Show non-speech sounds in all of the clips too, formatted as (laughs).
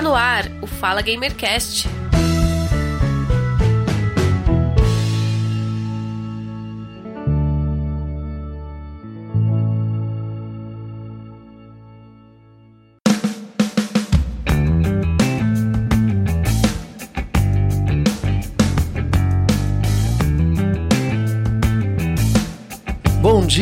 Está no ar o Fala Gamercast.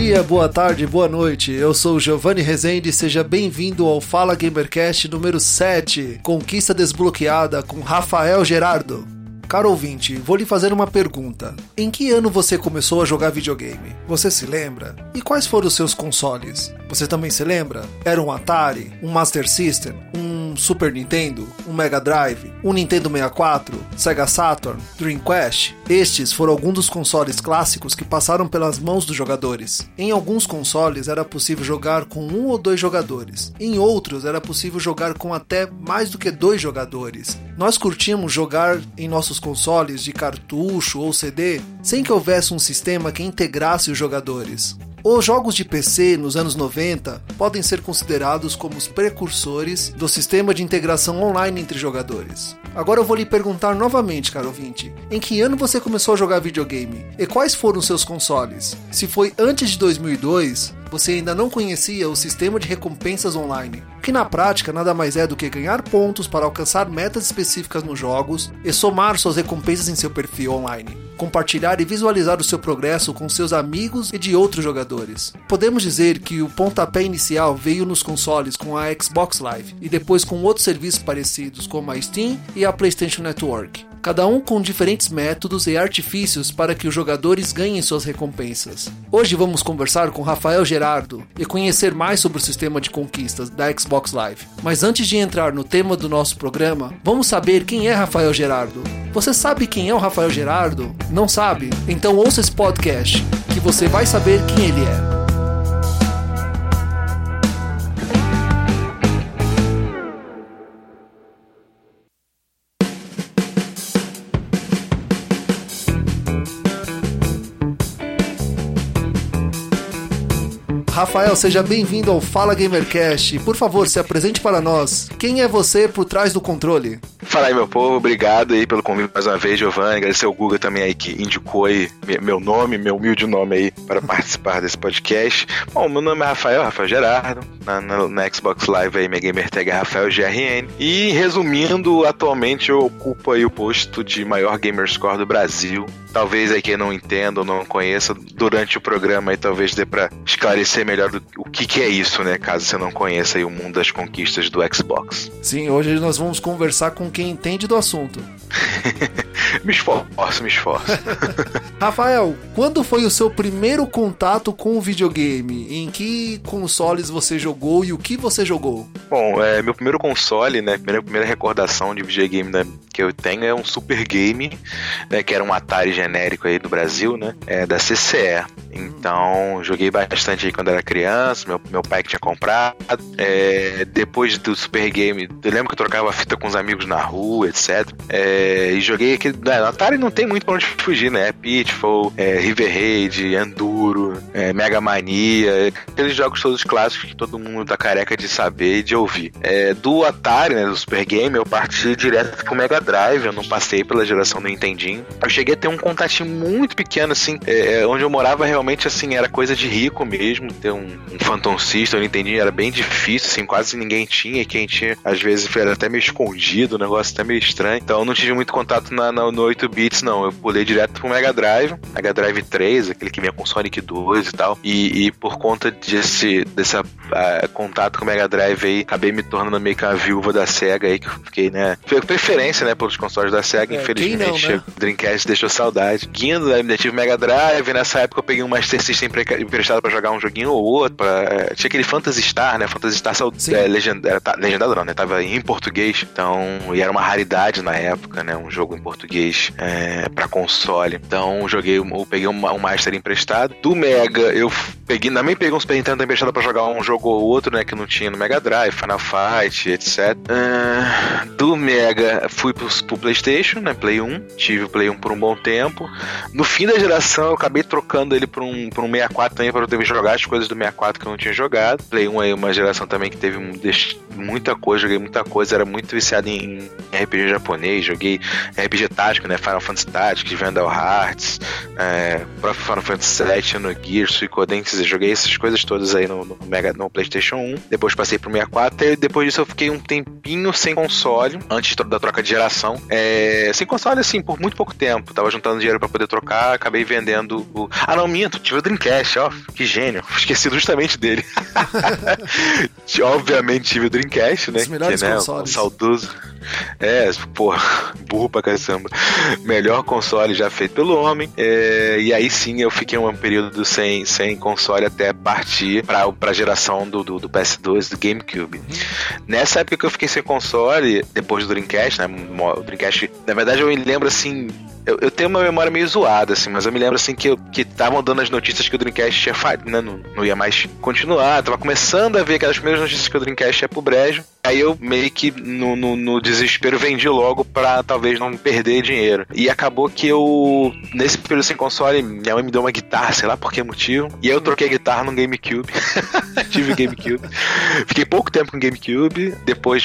Dia, boa tarde, boa noite. Eu sou Giovanni Rezende e seja bem-vindo ao Fala Gamercast número 7, Conquista Desbloqueada com Rafael Gerardo. Caro ouvinte, vou lhe fazer uma pergunta. Em que ano você começou a jogar videogame? Você se lembra? E quais foram os seus consoles? Você também se lembra? Era um Atari, um Master System, um Super Nintendo, um Mega Drive, um Nintendo 64, Sega Saturn, Dreamcast? Estes foram alguns dos consoles clássicos que passaram pelas mãos dos jogadores. Em alguns consoles era possível jogar com um ou dois jogadores. Em outros era possível jogar com até mais do que dois jogadores. Nós curtíamos jogar em nossos consoles de cartucho ou CD sem que houvesse um sistema que integrasse os jogadores. Os jogos de PC nos anos 90 podem ser considerados como os precursores do sistema de integração online entre jogadores. Agora eu vou lhe perguntar novamente, caro ouvinte, em que ano você começou a jogar videogame? E quais foram seus consoles? Se foi antes de 2002, você ainda não conhecia o sistema de recompensas online, que na prática nada mais é do que ganhar pontos para alcançar metas específicas nos jogos e somar suas recompensas em seu perfil online, compartilhar e visualizar o seu progresso com seus amigos e de outros jogadores. Podemos dizer que o pontapé inicial veio nos consoles com a Xbox Live e depois com outros serviços parecidos como a Steam e a PlayStation Network cada um com diferentes métodos e artifícios para que os jogadores ganhem suas recompensas. Hoje vamos conversar com Rafael Gerardo e conhecer mais sobre o sistema de conquistas da Xbox Live. Mas antes de entrar no tema do nosso programa, vamos saber quem é Rafael Gerardo. Você sabe quem é o Rafael Gerardo? Não sabe? Então ouça esse podcast, que você vai saber quem ele é. Rafael, seja bem-vindo ao Fala Gamercast. Por favor, se apresente para nós. Quem é você por trás do controle? Fala aí, meu povo. Obrigado aí pelo convite mais uma vez, Giovanni. Agradecer ao Guga também aí que indicou aí meu nome, meu humilde nome aí para participar desse podcast. Bom, meu nome é Rafael, Rafael Gerardo. Na, na, na Xbox Live aí, minha gamer tag é Rafael GRN. E resumindo, atualmente eu ocupo aí o posto de maior gamer score do Brasil. Talvez aí quem não entenda ou não conheça, durante o programa aí talvez dê para esclarecer melhor do, o que, que é isso, né? Caso você não conheça aí o mundo das conquistas do Xbox. Sim, hoje nós vamos conversar com quem entende do assunto. (laughs) me esforço, me esforço. (laughs) Rafael, quando foi o seu primeiro contato com o videogame? Em que consoles você jogou e o que você jogou? Bom, é, meu primeiro console, né? Primeira, primeira recordação de videogame né, que eu tenho é um Super Game, né? Que era um Atari genérico aí do Brasil, né? É, da CCE. Então, joguei bastante aí quando era criança, meu, meu pai que tinha comprado. É, depois do Super Game, eu lembro que eu trocava fita com os amigos na rua, etc. É, e joguei aqui. Né, no Atari não tem muito pra onde fugir, né? É Pitfall, é, River Raid, Enduro, é, Mega Mania, aqueles jogos todos clássicos que todo mundo tá careca de saber e de ouvir. É, do Atari, né, do Super Game, eu parti direto pro Mega Drive, eu não passei pela geração do Nintendinho. Eu cheguei a ter um contatinho muito pequeno, assim, é, onde eu morava realmente, assim, era coisa de rico mesmo, ter um, um Phantom System, eu entendi, era bem difícil, assim, quase ninguém tinha, e quem tinha, às vezes, era até meio escondido, o negócio até meio estranho, então eu não tive muito contato na, na, no 8 bits, não, eu pulei direto pro Mega Drive, Mega Drive 3, aquele que vinha com Sonic 2 e tal, e, e por conta desse, desse uh, contato com o Mega Drive aí, acabei me tornando meio que a viúva da SEGA aí, que eu fiquei, né, foi preferência, né, pelos consoles da SEGA, é, infelizmente, não, né? (laughs) Dreamcast deixou saudade. Guindo, né, ainda tive Mega Drive, nessa época eu peguei um Master System emprestado pra jogar um joguinho ou outro, pra, é, tinha aquele Phantasy Star, né, Phantasy Star é, legend, era, tá, legendado não, né, tava em português, então, e era uma raridade na época, né, um jogo em português é, pra console, então joguei, eu peguei um, Master emprestado, do Mega eu peguei, também peguei um Super Nintendo emprestado pra jogar um jogo ou outro, né, que não tinha no Mega Drive, Final Fight, etc. Uh, do Mega fui pro, pro Playstation, né, Play 1, tive o Play 1 por um bom tempo, no fim da geração eu acabei trocando ele por um, por um 64 também para eu ter jogar as coisas do 64 que eu não tinha jogado, Play 1 aí uma geração também que teve muita coisa, joguei muita coisa, era muito viciado em RPG japonês, joguei RPG tático, né? Final Fantasy Tactics, Vandal Hearts, é, próprio Final Fantasy VII, no Gears, Suicoden, joguei essas coisas todas aí no, no, Mega, no PlayStation 1. Depois passei pro 64 e depois disso eu fiquei um tempinho sem console, antes da troca de geração. É, sem console, assim, por muito pouco tempo. Tava juntando dinheiro para poder trocar, acabei vendendo o. Ah, não, minto, tive o Dreamcast, ó, que gênio. (laughs) Esqueci justamente dele. (laughs) Obviamente tive o Dreamcast, né? Os melhores que, né, consoles. Um saudoso. É, porra, (laughs) burro pra caramba. Melhor console já feito pelo homem. É, e aí sim eu fiquei um período sem, sem console até partir pra, pra geração do, do, do PS2, do GameCube. Uhum. Nessa época que eu fiquei sem console, depois do Dreamcast, né? O Dreamcast, na verdade eu me lembro assim eu, eu, tenho uma memória meio zoada, assim, mas eu me lembro assim que estavam dando as notícias que o Dreamcast tinha né? Não, não, ia mais continuar. Tava começando a ver aquelas primeiras notícias que o Dreamcast ia pro brejo. Aí eu meio que no, no, no, desespero vendi logo pra talvez não perder dinheiro. E acabou que eu, nesse período sem console, minha mãe me deu uma guitarra, sei lá por que motivo. E aí eu troquei a guitarra no GameCube. (laughs) Tive GameCube. Fiquei pouco tempo com GameCube. Depois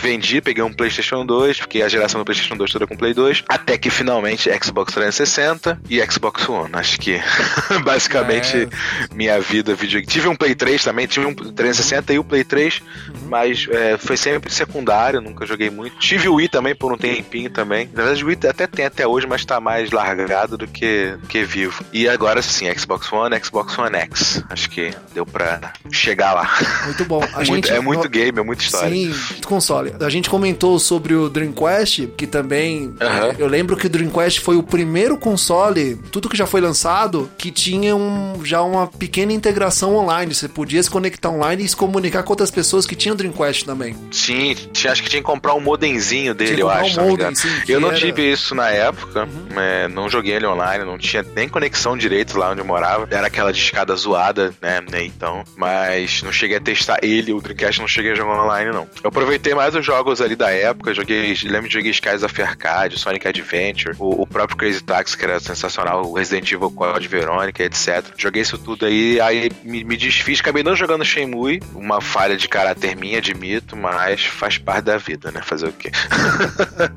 vendi, peguei um PlayStation 2. Fiquei a geração do PlayStation 2 toda com Play 2. Até que finalmente Xbox 360 e Xbox One. Acho que (laughs) basicamente é. minha vida videogame. Tive um Play 3 também, tive um 360 e o Play 3, uhum. mas é, foi sempre secundário, nunca joguei muito. Tive o Wii também por um tempinho também. Na verdade, o Wii até tem até hoje, mas tá mais largado do que, que vivo. E agora sim, Xbox One, Xbox One X. Acho que deu pra chegar lá. Muito bom. A (laughs) muito, gente, é muito no... game, é muita história. Sim, console. A gente comentou sobre o Dreamcast, que também. Uhum. Eu lembro que o Dreamcast Dreamcast foi o primeiro console, tudo que já foi lançado, que tinha um, já uma pequena integração online. Você podia se conectar online e se comunicar com outras pessoas que tinham Dreamcast também. Sim, tinha, acho que tinha que comprar um modemzinho dele, eu acho. Um modem, sim, eu não era... tive isso na época, uhum. é, não joguei ele online, não tinha nem conexão direito lá onde eu morava. Era aquela de escada zoada, né, né? Então, mas não cheguei a testar ele, o Dreamcast não cheguei a jogar online, não. Eu aproveitei mais os jogos ali da época, joguei, lembro de joguei Skies of Arcade, Sonic Adventure, o, o próprio Crazy Taxi, que era sensacional, o Resident Evil Code Verônica, etc. Joguei isso tudo aí, aí me, me desfiz, acabei não jogando Shenmue, uma falha de caráter minha, admito, mas faz parte da vida, né? Fazer o quê?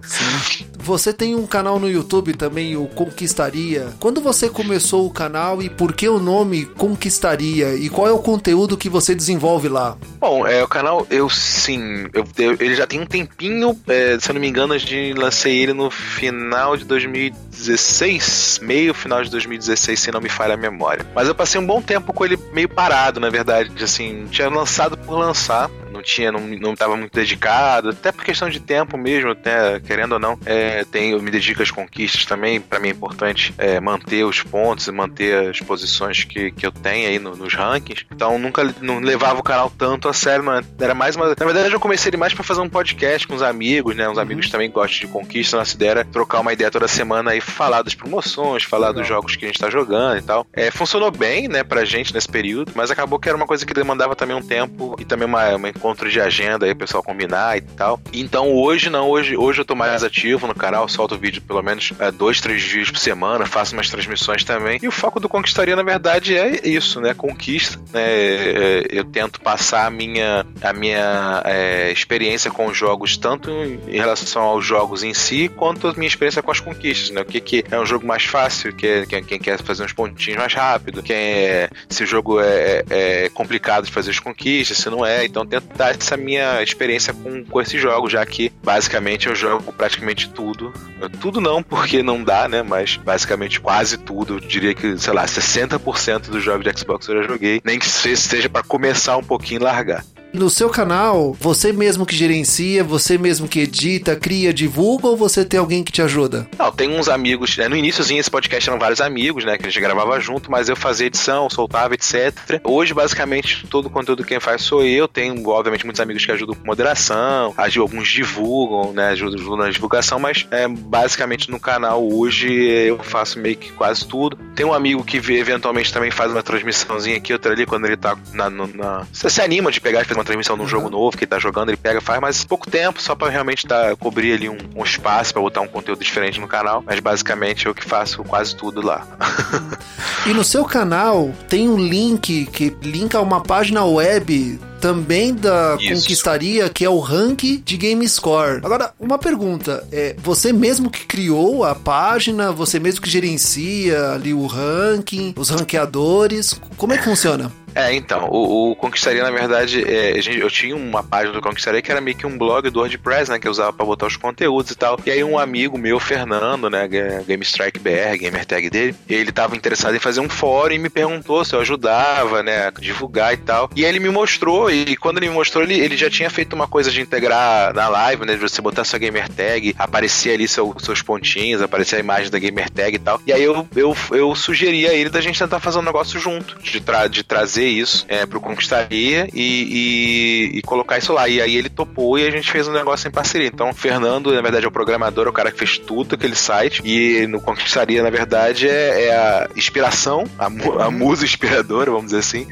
Sim. (laughs) Você tem um canal no YouTube também, o Conquistaria. Quando você começou o canal e por que o nome Conquistaria? E qual é o conteúdo que você desenvolve lá? Bom, é, o canal, eu sim, eu, eu ele já tem um tempinho, é, se eu não me engano, eu lancei ele no final de 2016, meio final de 2016, se não me falha a memória. Mas eu passei um bom tempo com ele meio parado, na verdade, assim, tinha lançado por lançar, não tinha, não, não tava muito dedicado, até por questão de tempo mesmo, até, querendo ou não, é, tem, eu me dedico às conquistas também, para mim é importante é, manter os pontos e manter as posições que, que eu tenho aí no, nos rankings, então nunca não levava o canal tanto a sério, não, era mais uma, na verdade eu comecei ele mais para fazer um podcast com os amigos, né, uns uhum. amigos também gostam de conquista, nossa ideia era trocar uma ideia toda semana e falar das promoções, falar Legal. dos jogos que a gente tá jogando e tal. É, funcionou bem, né, pra gente nesse período, mas acabou que era uma coisa que demandava também um tempo e também uma, uma encontro de agenda aí, pessoal combinar e tal. Então hoje não, hoje, hoje eu tô mais ativo no canal, solto vídeo pelo menos é, dois, três dias por semana, faço umas transmissões também. E o foco do Conquistaria, na verdade, é isso, né? Conquista. Né? É, eu tento passar a minha, a minha é, experiência com os jogos, tanto em relação aos jogos em si, quanto a minha experiência com as conquistas, né? O que, que é um jogo mais fácil, que é, quem, quem quer fazer uns pontinhos mais rápido, quem é, se o jogo é, é, complicado de fazer as conquistas, se não é. Então tento dar essa minha experiência com, com esses jogos, já que basicamente eu jogo praticamente tudo. Tudo não, porque não dá, né? Mas basicamente quase tudo. Eu diria que, sei lá, 60% dos jogos de Xbox eu já joguei. Nem que seja para começar um pouquinho e largar. No seu canal, você mesmo que gerencia, você mesmo que edita, cria, divulga ou você tem alguém que te ajuda? Não, tem uns amigos, né? No iníciozinho esse podcast eram vários amigos, né? Que a gente gravava junto, mas eu fazia edição, soltava, etc. Hoje, basicamente, todo o conteúdo quem faz sou eu. Tenho, obviamente, muitos amigos que ajudam com moderação, alguns divulgam, né? Ajudam na divulgação, mas é, basicamente no canal hoje eu faço meio que quase tudo. Tem um amigo que eventualmente também faz uma transmissãozinha aqui, outra ali, quando ele tá na. na, na... Você se anima de pegar fazer uma transmissão de um jogo novo que ele tá jogando, ele pega, faz, mas pouco tempo, só para realmente tá, cobrir ali um, um espaço para botar um conteúdo diferente no canal. Mas basicamente eu que faço quase tudo lá. (laughs) e no seu canal tem um link que linka uma página web também da Isso. Conquistaria, que é o rank de Game Score. Agora, uma pergunta, é, você mesmo que criou a página, você mesmo que gerencia ali o ranking, os ranqueadores, como é que funciona? É, então, o, o Conquistaria, na verdade, é, eu tinha uma página do Conquistaria que era meio que um blog do WordPress, né, que eu usava pra botar os conteúdos e tal. E aí um amigo meu, Fernando, né, Game Strike BR, gamer tag dele, ele tava interessado em fazer um fórum e me perguntou se eu ajudava, né, divulgar e tal. E aí ele me mostrou, e quando ele me mostrou, ele, ele já tinha feito uma coisa de integrar na live, né, de você botar sua gamer tag, aparecer ali seu, seus pontinhos, aparecer a imagem da gamer tag e tal. E aí eu, eu, eu sugeri a ele da gente tentar fazer um negócio junto, de, tra de trazer trazer isso é, pro Conquistaria e, e, e, colocar isso lá. E aí ele topou e a gente fez um negócio em parceria. Então, o Fernando, na verdade, é o programador, é o cara que fez tudo aquele site. E no Conquistaria, na verdade, é, é a inspiração, a, a, uhum. musa inspiradora, vamos dizer assim,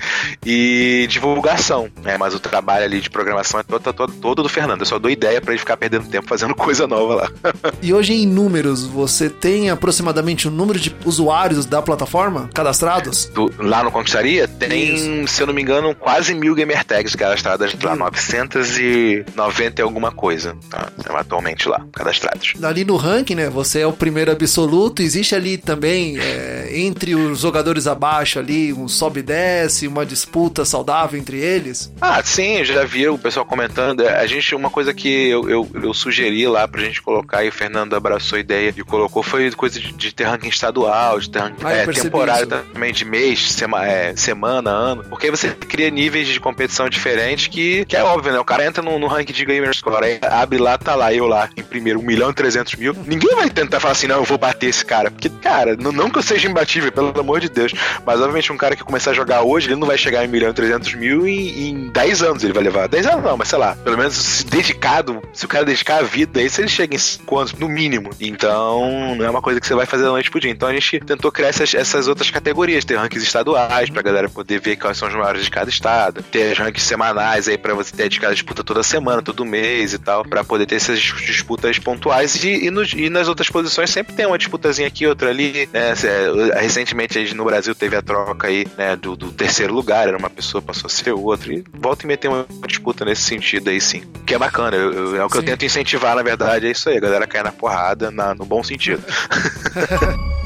e divulgação. Né? Mas o trabalho ali de programação é todo, todo, todo do Fernando. Eu só dou ideia para ele ficar perdendo tempo fazendo (laughs) coisa nova lá. (laughs) e hoje, em números, você tem aproximadamente o número de usuários da plataforma cadastrados? Do, lá no Conquistaria? Tem se eu não me engano, quase mil gamer tags cadastradas lá, 990 e alguma coisa, tá? Atualmente lá, cadastrados. Ali no ranking, né? Você é o primeiro absoluto. Existe ali também, é, entre os jogadores abaixo ali, um sobe e desce, uma disputa saudável entre eles? Ah, sim, já vi o pessoal comentando. A gente, uma coisa que eu, eu, eu sugeri lá pra gente colocar e o Fernando abraçou a ideia e colocou foi coisa de, de ter ranking estadual, de ter ranking ah, é, temporário isso. também, de mês, sema, é, semana, ano ano. Porque aí você cria níveis de competição diferentes que, que é óbvio, né? O cara entra no, no ranking de Gamer Score, aí abre lá, tá lá, eu lá, em primeiro, 1 milhão e 300 mil. Ninguém vai tentar falar assim, não, eu vou bater esse cara. Porque, cara, não, não que eu seja imbatível, pelo amor de Deus. Mas, obviamente, um cara que começar a jogar hoje, ele não vai chegar em 1 milhão e 300 mil em, em 10 anos. Ele vai levar 10 anos, não, mas sei lá, pelo menos se dedicado, se o cara dedicar a vida, aí se ele chega em 5 anos, no mínimo. Então, não é uma coisa que você vai fazer da noite pro dia. Então, a gente tentou criar essas, essas outras categorias, ter rankings estaduais, pra galera poder ver quais são os maiores de cada estado, ter rankings semanais aí para você ter de cada disputa toda semana, todo mês e tal, para poder ter essas disputas pontuais e, e, nos, e, nas outras posições sempre tem uma disputazinha aqui, outra ali, né? Recentemente no Brasil teve a troca aí, né, do, do terceiro lugar, era uma pessoa, passou a ser outra, e volta e meter uma disputa nesse sentido aí sim, que é bacana, eu, eu, é o que sim. eu tento incentivar, na verdade, é isso aí, a galera cair na porrada, na, no bom sentido. (laughs)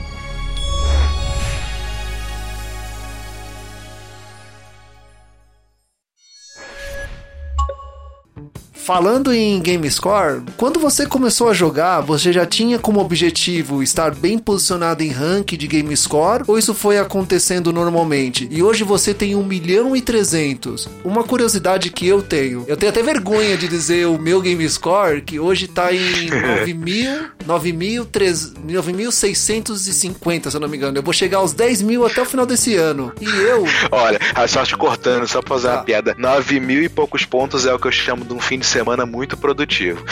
Falando em Game Score, quando você começou a jogar, você já tinha como objetivo estar bem posicionado em rank de Game Score ou isso foi acontecendo normalmente? E hoje você tem 1 milhão e 300. Uma curiosidade que eu tenho, eu tenho até vergonha de dizer o meu Game Score, que hoje tá em 9.650, (laughs) se eu não me engano. Eu vou chegar aos 10 mil até o final desse ano. E eu. Olha, só te cortando, só pra fazer ah. uma piada. 9 mil e poucos pontos é o que eu chamo de um fim de semana muito produtivo.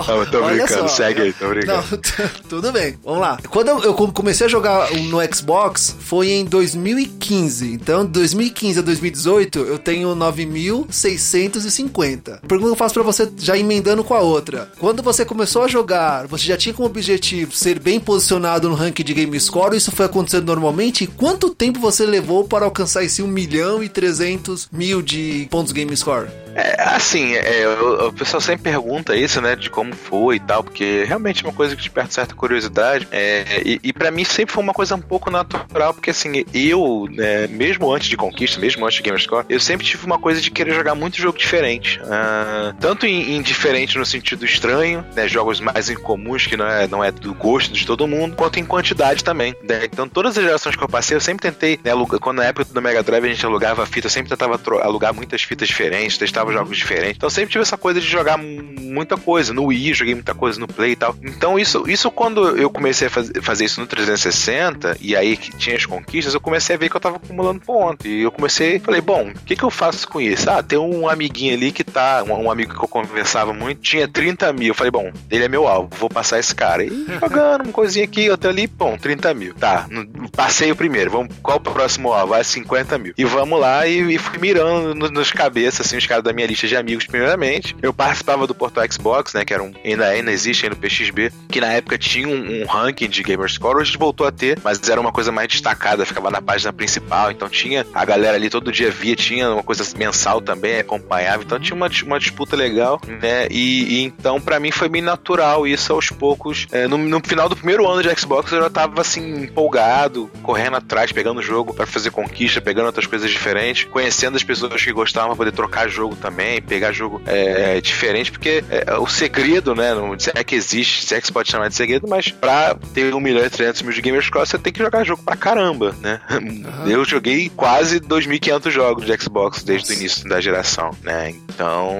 Oh, (laughs) não, tô brincando, só, segue aí, tô brincando. Não, (laughs) tudo bem, vamos lá. Quando eu, eu, comecei a jogar no Xbox foi em 2015. Então, de 2015 a 2018, eu tenho 9.650. Pergunta que eu faço pra você, já emendando com a outra. Quando você começou a jogar, você já tinha como objetivo ser bem posicionado no ranking de Game Score? Isso foi acontecendo normalmente? E quanto tempo você levou para alcançar esse 1 milhão e 300 mil de pontos Game Score? É, assim, é, o, o, pessoal sempre pergunta isso, né, de como foi e tal, porque realmente é uma coisa que desperta certa curiosidade. É, e, e para mim sempre foi uma coisa um pouco natural, porque assim, eu, né, mesmo antes de Conquista, mesmo antes de Gamerscore, eu sempre tive uma coisa de querer jogar muito jogo diferente. Uh, tanto em, em, diferente no sentido estranho, né, jogos mais incomuns que não é, não é do gosto de todo mundo, quanto em quantidade também. Né? Então todas as gerações que eu passei, eu sempre tentei, né, alugar, quando na época do Mega Drive a gente alugava fita, eu sempre tentava alugar muitas fitas diferentes, testava jogava jogos diferentes. Então sempre tive essa coisa de jogar muita coisa. No Wii, joguei muita coisa no Play e tal. Então isso, isso quando eu comecei a faz, fazer isso no 360, e aí que tinha as conquistas, eu comecei a ver que eu tava acumulando ponto. E eu comecei, falei, bom, o que que eu faço com isso? Ah, tem um amiguinho ali que tá, um, um amigo que eu conversava muito, tinha 30 mil. Eu falei, bom, ele é meu alvo, vou passar esse cara. E (laughs) jogando uma coisinha aqui, outra ali, bom, 30 mil. Tá, passei o primeiro, vamos, qual o próximo alvo? Vai 50 mil. E vamos lá e, e fui mirando nos, nos cabeças, assim, os caras da minha lista de amigos, primeiramente. Eu participava do Portal Xbox, né? Que era um. Ainda, ainda existe ainda no PXB, que na época tinha um, um ranking de Gamerscore, hoje voltou a ter, mas era uma coisa mais destacada, ficava na página principal, então tinha a galera ali todo dia via, tinha uma coisa mensal também, acompanhava, então tinha uma, uma disputa legal, né? E, e então para mim foi bem natural isso aos poucos. É, no, no, final do primeiro ano de Xbox eu já tava assim empolgado, correndo atrás, pegando o jogo para fazer conquista, pegando outras coisas diferentes, conhecendo as pessoas que gostavam poder trocar jogo também, pegar jogo é, diferente, porque é, o segredo, né? Não é que existe, se é que se pode chamar de segredo, mas pra ter 1 milhão e 300 mil de Gamers Cross, você tem que jogar jogo pra caramba, né? Uhum. Eu joguei quase 2.500 jogos de Xbox desde Nossa. o início da geração, né? Então,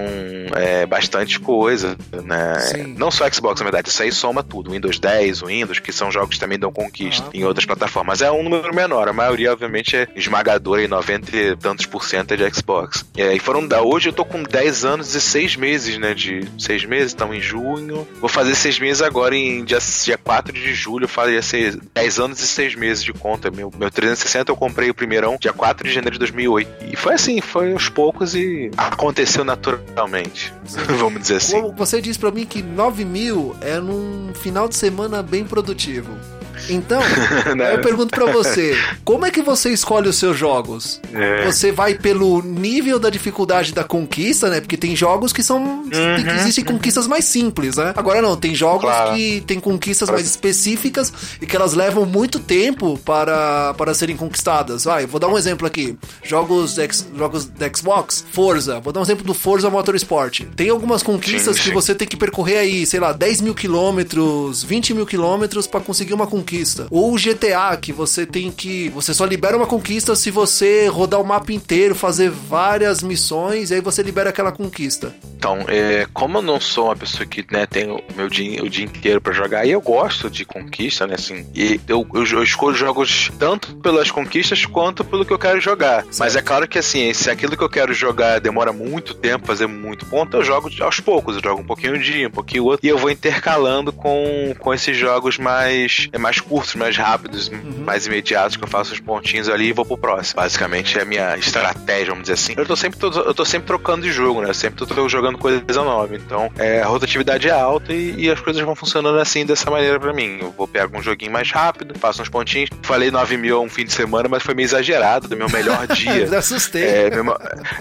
é bastante coisa, né? Sim. Não só Xbox, na verdade, isso aí soma tudo. Windows 10, Windows, que são jogos que também dão conquista uhum. em outras plataformas. É um número menor, a maioria, obviamente, é esmagadora e 90 e tantos por cento é de Xbox. E foram da hoje tô com 10 anos e 6 meses, né? De 6 meses, estamos em junho. Vou fazer 6 meses agora em dia, dia 4 de julho, faria 10 anos e 6 meses de conta. Meu, meu 360 eu comprei o primeirão dia 4 de janeiro de 2008. E foi assim, foi aos poucos e aconteceu naturalmente. (laughs) Vamos dizer assim. Você disse para mim que 9 mil é num final de semana bem produtivo. Então, (laughs) eu pergunto para você, como é que você escolhe os seus jogos? É. Você vai pelo nível da dificuldade da conquista, né? Porque tem jogos que são uhum, que existem uhum. conquistas mais simples, né? Agora não, tem jogos claro. que tem conquistas mais específicas e que elas levam muito tempo para, para serem conquistadas. Vai, vou dar um exemplo aqui. Jogos jogos da Xbox, Forza. Vou dar um exemplo do Forza Motorsport. Tem algumas conquistas sim, sim. que você tem que percorrer aí, sei lá, 10 mil quilômetros, 20 mil quilômetros para conseguir uma conquista conquista. Ou o GTA, que você tem que. Você só libera uma conquista se você rodar o mapa inteiro, fazer várias missões, e aí você libera aquela conquista. Então, é, como eu não sou uma pessoa que né, tem o meu dia, o dia inteiro para jogar, e eu gosto de conquista, né? Assim, e eu, eu, eu, escolho jogos tanto pelas conquistas quanto pelo que eu quero jogar. Certo. Mas é claro que assim, se aquilo que eu quero jogar demora muito tempo, fazer muito ponto, eu jogo aos poucos. Eu jogo um pouquinho um dia, um pouquinho outro. E eu vou intercalando com, com esses jogos mais, mais curtos, mais rápidos, uhum. mais imediatos, que eu faço os pontinhos ali e vou pro próximo. Basicamente é a minha estratégia, vamos dizer assim. Eu tô sempre, tô, eu tô sempre trocando de jogo, né? Eu sempre tô jogando coisa nova. Então, é, a rotatividade é alta e, e, as coisas vão funcionando assim, dessa maneira para mim. Eu vou pegar um joguinho mais rápido, faço uns pontinhos. Falei 9 mil um fim de semana, mas foi meio exagerado do meu melhor (laughs) dia. Eu assustei. É, meu,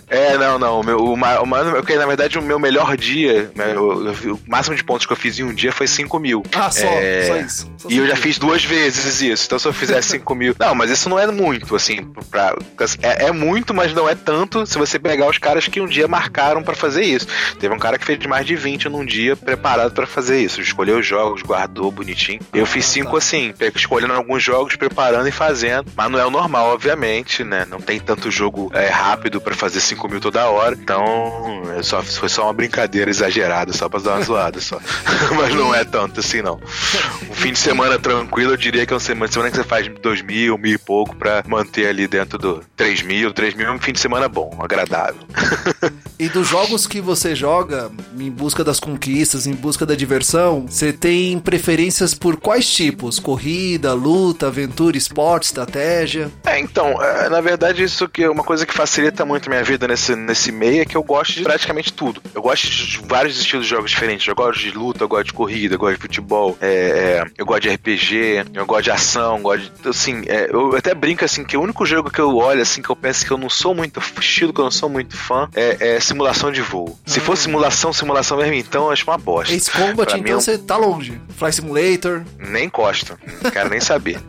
é, não, não. O meu, o, o, o, na verdade, o meu melhor dia, né, o, o, máximo de pontos que eu fiz em um dia foi 5 mil. Ah, só, é, só isso. Só e eu já fiz duas vezes isso. Então, se eu fizesse 5 mil. (laughs) Não, mas isso não é muito, assim. Pra, é, é muito, mas não é tanto se você pegar os caras que um dia marcaram para fazer isso. Teve um cara que fez mais de 20 num dia preparado para fazer isso. Escolheu os jogos, guardou bonitinho. Eu fiz 5 tá. assim, escolhendo alguns jogos, preparando e fazendo. Mas não é o normal, obviamente, né? Não tem tanto jogo é, rápido para fazer 5 mil toda hora. Então, é só, foi só uma brincadeira exagerada, só pra dar uma zoada só. (laughs) mas não é tanto assim, não. Um fim de semana tranquilo, eu diria que é uma semana semana que você faz dois mil, mil e pouco pra manter ali dentro do 3 mil. 3 mil é um fim de semana bom, agradável. (laughs) e dos jogos que você joga, em busca das conquistas, em busca da diversão, você tem preferências por quais tipos? Corrida, luta, aventura, esporte, estratégia? É, então, é, na verdade, isso que é uma coisa que facilita muito a minha vida nesse, nesse meio é que eu gosto de praticamente tudo. Eu gosto de vários estilos de jogos diferentes. Eu gosto de luta, eu gosto de corrida, eu gosto de futebol, é, é, eu gosto de RPG, eu gosto de ação gosto de, assim, é, eu até brinco assim que o único jogo que eu olho assim que eu penso que eu não sou muito (laughs) estilo que eu não sou muito fã é, é simulação de voo. Se for hum. simulação, simulação mesmo, então eu acho uma bosta. Ace Combat, pra então você tá longe. Fly Simulator. Nem encosta. Não quero nem saber.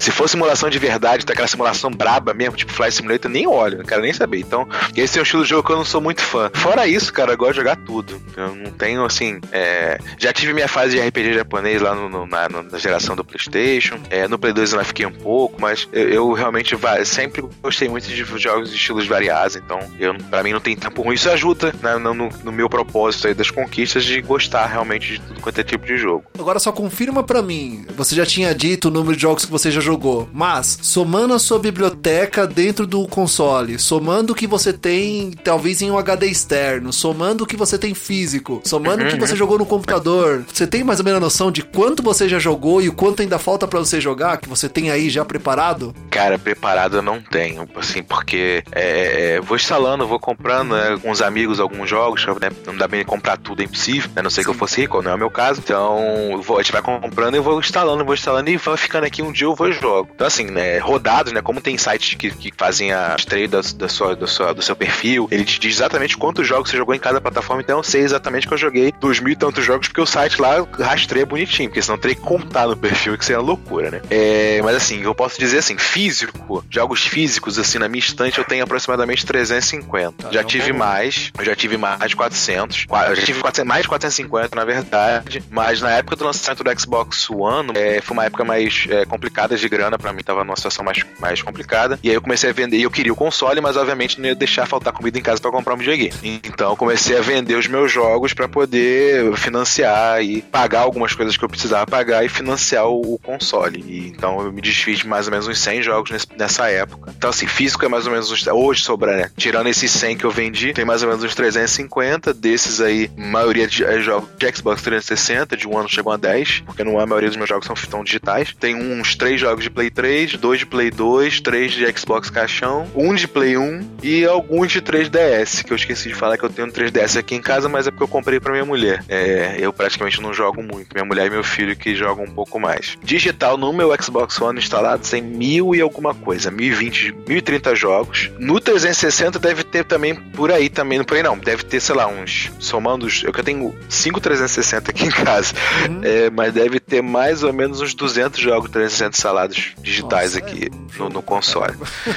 Se for simulação de verdade, tá aquela simulação braba mesmo, tipo Fly Simulator, nem olho, não quero nem saber. Então, esse é um estilo de jogo que eu não sou muito fã. Fora isso, cara, eu gosto de jogar tudo. Eu não tenho, assim, é... já tive minha fase de RPG japonês lá no, no, na, na, geração do PlayStation. É, no Play 2 eu fiquei um pouco, mas eu, eu realmente sempre gostei muito de jogos de estilos variados, então eu, pra mim não tem tempo ruim. Isso ajuda né, no, no, meu propósito aí das conquistas de gostar realmente de tudo quanto é tipo de jogo. Agora só confirma para mim, você já tinha dito o número de jogos que você já jogou, mas somando a sua biblioteca dentro do console, somando o que você tem talvez em um HD externo, somando o que você tem físico, somando o que você jogou no computador, você tem mais ou menos a noção de quanto você já jogou e o quanto ainda falta para você jogar, que você tem aí já preparado? Cara, preparado eu não tenho, assim, porque é, é vou instalando, vou comprando né, com os amigos alguns jogos, né, não dá bem comprar tudo, é impossível, né, não sei que eu fosse rico, não é o meu caso, então vou, a gente vai comprando e eu vou instalando, vou instalando e vai ficando aqui um dia eu vou e jogo. Então assim, né, rodados, né, como tem sites que, que fazem a trade da, da sua, da sua, do seu perfil, ele te diz exatamente quantos jogos você jogou em cada plataforma, então eu sei exatamente que eu joguei dois mil e tantos jogos, porque o site lá rastreia bonitinho, porque senão teria que contar no perfil, que seria loucura, né? É, mas assim, eu posso dizer assim, físico, jogos físicos, assim, na minha estante eu tenho aproximadamente 350. já tive mais, eu já tive mais de 400, eu já tive 400, mais de 450, na verdade, mas na época do lançamento do Xbox One, é, foi uma época mais é, complicada de grana para mim, tava numa situação mais, mais complicada, e aí eu comecei a vender, e eu queria o console, mas obviamente não ia deixar faltar comida em casa para comprar um videogame. Então eu comecei a vender os meus jogos para poder financiar e pagar algumas coisas que eu precisava pagar e financiar o, o console. E, então eu me desfiz de mais ou menos uns 100 jogos nesse, nessa época. Então assim, físico é mais ou menos uns, hoje sobra, né? Tirando esses 100 que eu vendi, tem mais ou menos uns 350 desses aí, maioria de é, jogos de Xbox 360, de um ano chegou a 10, porque não é a maioria dos meus jogos são, são digitais. Tem uns 3 jogos de Play 3, 2 de Play 2, 3 de Xbox caixão, um de Play 1 e alguns de 3DS, que eu esqueci de falar que eu tenho um 3DS aqui em casa, mas é porque eu comprei para minha mulher. É, eu praticamente não jogo muito, minha mulher e meu filho que jogam um pouco mais. Digital no meu Xbox One instalado tem mil e alguma coisa, 1020, 1030 jogos. No 360 deve ter também por aí também, por aí não, deve ter, sei lá, uns somando os, eu tenho 5 360 aqui em casa, uhum. é, mas deve ter mais ou menos uns 200 jogos 360 instalados digitais Nossa, aqui é no, no, console.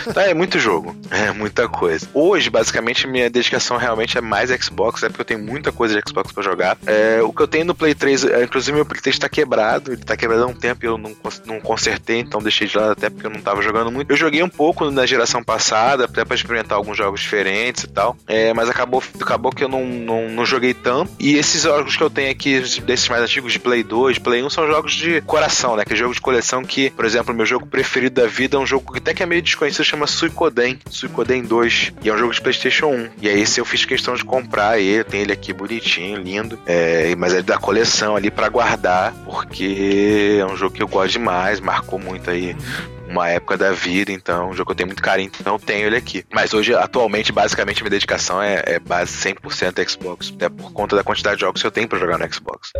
Então é muito jogo, é muita coisa. Hoje, basicamente, minha dedicação realmente é mais Xbox, é porque eu tenho muita coisa de Xbox para jogar. É, o que eu tenho no Play 3, é, inclusive meu Play 3 tá quebrado, ele tá quebrado há um tempo e eu não, não consertei, então deixei de lado até porque eu não tava jogando muito. Eu joguei um pouco na geração passada, até pra experimentar alguns jogos diferentes e tal, é, mas acabou, acabou que eu não, não, não joguei tanto. E esses jogos que eu tenho aqui, desses mais antigos de Play 2, Play 1, são jogos de coração, né? Que é jogo de coleção que, por exemplo, meu jogo preferido da vida é um jogo que até que é meio desconhecido, chama Suicoden, Suicoden 2, e é um jogo de Playstation 1. E aí esse eu fiz questão de comprar ele, tem ele aqui bonitinho, lindo, é, mas é da coleção ali para guardar, porque é um jogo que eu gosto demais, marcou muito aí uma época da vida, então, um jogo que eu tenho muito carinho, então eu tenho ele aqui. Mas hoje, atualmente, basicamente, minha dedicação é, é base 100% Xbox, até por conta da quantidade de jogos que eu tenho para jogar no Xbox.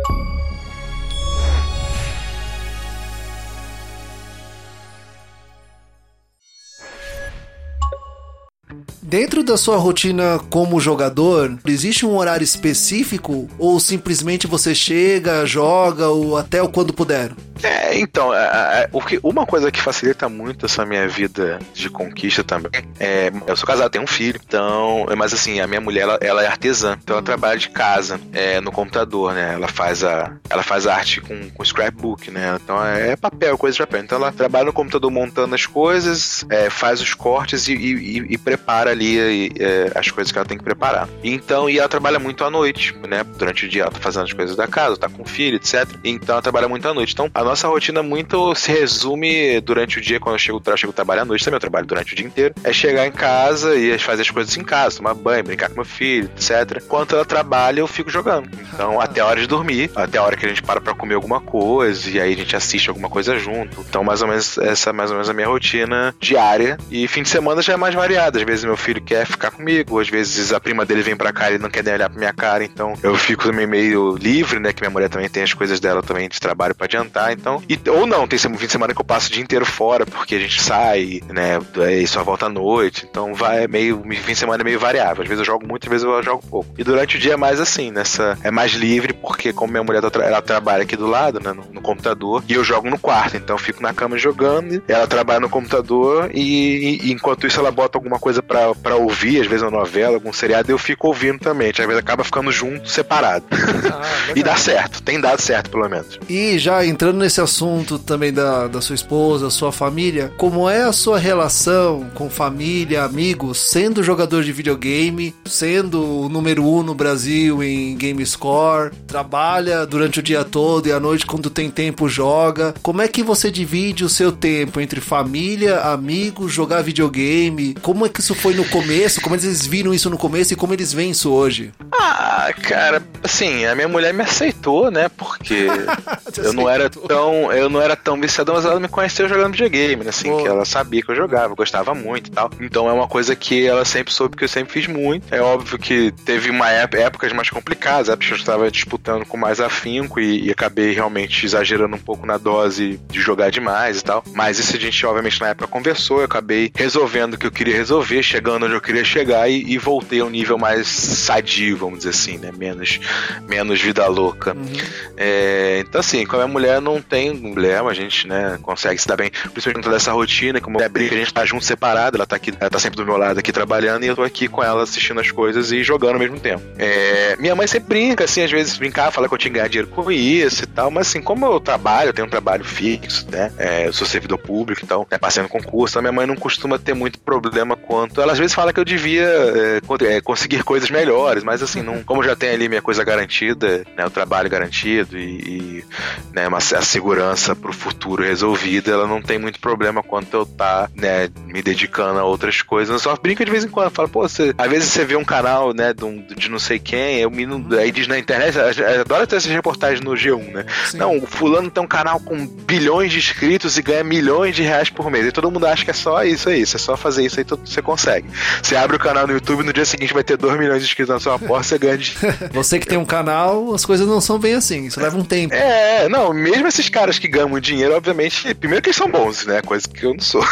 Dentro da sua rotina como jogador, existe um horário específico ou simplesmente você chega, joga ou até o quando puder? É, então, é, é, uma coisa que facilita muito essa minha vida de conquista também é. Eu sou casado, tenho um filho, então. Mas assim, a minha mulher, ela, ela é artesã, então ela trabalha de casa, é, no computador, né? Ela faz a, ela faz arte com, com scrapbook, né? Então é papel, coisa de papel. Então ela trabalha no computador montando as coisas, é, faz os cortes e, e, e prepara ali é, as coisas que ela tem que preparar. Então, e ela trabalha muito à noite, né? Durante o dia ela tá fazendo as coisas da casa, tá com o filho, etc. Então ela trabalha muito à noite. Então a nossa rotina muito se resume durante o dia, quando eu chego, eu chego trabalho à noite, também eu trabalho durante o dia inteiro, é chegar em casa e fazer as coisas em casa, tomar banho, brincar com meu filho, etc. Enquanto ela trabalha, eu fico jogando. Então, até a hora de dormir, até a hora que a gente para pra comer alguma coisa, e aí a gente assiste alguma coisa junto. Então, mais ou menos, essa é mais ou menos a minha rotina diária. E fim de semana já é mais variada. Às vezes meu filho quer ficar comigo, às vezes a prima dele vem pra cá e não quer nem olhar pra minha cara, então eu fico também meio livre, né? Que minha mulher também tem as coisas dela também de trabalho para adiantar, então. E, ou não, tem fim de semana que eu passo o dia inteiro fora, porque a gente sai, né? E só volta à noite, então vai é meio. Fim de semana é meio variável. Às vezes eu jogo muito, às vezes eu jogo pouco. E durante o dia é mais assim, nessa. É mais livre, porque como minha mulher tá ela trabalha aqui do lado, né? No, no, computador, e eu jogo no quarto, então eu fico na cama jogando, ela trabalha no computador e, e enquanto isso ela bota alguma coisa para ouvir, às vezes uma novela, algum seriado, eu fico ouvindo também. Às vezes acaba ficando junto, separado. Ah, (laughs) e dá certo, tem dado certo, pelo menos. E já entrando nesse assunto também da, da sua esposa, sua família, como é a sua relação com família, amigos, sendo jogador de videogame, sendo o número um no Brasil em Game Score, trabalha durante o dia todo e à noite quando tem tempo joga. Como é que você divide o seu tempo entre família, amigos, jogar videogame? Como é que isso foi no começo? Como eles viram isso no começo e como eles veem isso hoje? Ah, cara, assim, a minha mulher me aceitou, né? Porque (laughs) eu não era tão, eu não era tão viciado, mas ela me conheceu jogando videogame, né? Assim, Boa. que ela sabia que eu jogava, gostava muito e tal. Então é uma coisa que ela sempre soube que eu sempre fiz muito. É óbvio que teve uma época, épocas mais complicadas, épocas que eu estava disputando com mais afinco e, e, acabei realmente exagerando um pouco na dose de jogar demais e tal. Mas isso a gente, obviamente, na época conversou, eu acabei resolvendo o que eu queria resolver, chegando onde eu queria chegar e, e voltei a um nível mais sadio, vamos dizer assim, né? Menos, menos vida louca. Uhum. É, então, assim, com a minha mulher não tem problema, a gente, né, consegue se dar bem, principalmente dentro dessa rotina, como é brinca, a gente tá junto separado, ela tá aqui, ela tá sempre do meu lado aqui trabalhando e eu tô aqui com ela assistindo as coisas e jogando ao mesmo tempo. É, minha mãe sempre brinca, assim, às vezes brincar, fala que eu tinha que ganhar dinheiro com isso e tal, mas assim, como eu trabalho, eu tenho um trabalho fixo, né, é, eu sou servidor público, então, né, passando concurso, a minha mãe não costuma ter muito problema quanto, ela às vezes fala que eu devia é, é conseguir coisas melhores, mas assim, não, como já tem ali minha coisa garantida, né, o trabalho garantido e, e né, uma, segurança pro futuro resolvida, ela não tem muito problema quanto eu tá, né, me dedicando a outras coisas. Eu só brinca de vez em quando, fala, pô, você, às vezes você vê um canal, né, de, um, de não sei quem, eu me, aí diz na internet, adora ter essas reportagens no G1, né? Sim. Não, o fulano tem um canal com bilhões de inscritos e ganha milhões de reais por mês. E todo mundo acha que é só isso aí, você é só fazer isso aí, você consegue. Você abre o canal no YouTube, no dia seguinte vai ter 2 milhões de inscritos na sua porta, você ganha de... (laughs) Você que tem um canal, as coisas não são bem assim, isso leva um tempo. É, não, mesmo esses caras que ganham dinheiro, obviamente, primeiro que eles são bons, né? Coisa que eu não sou.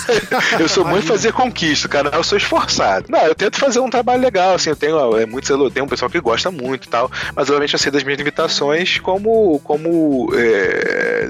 (laughs) eu sou muito fazer conquista, cara. Eu sou esforçado. Não, eu tento fazer um trabalho legal, assim. Eu tenho é, muitos tem um pessoal que gosta muito e tal. Mas obviamente eu sei das minhas limitações como. como. É,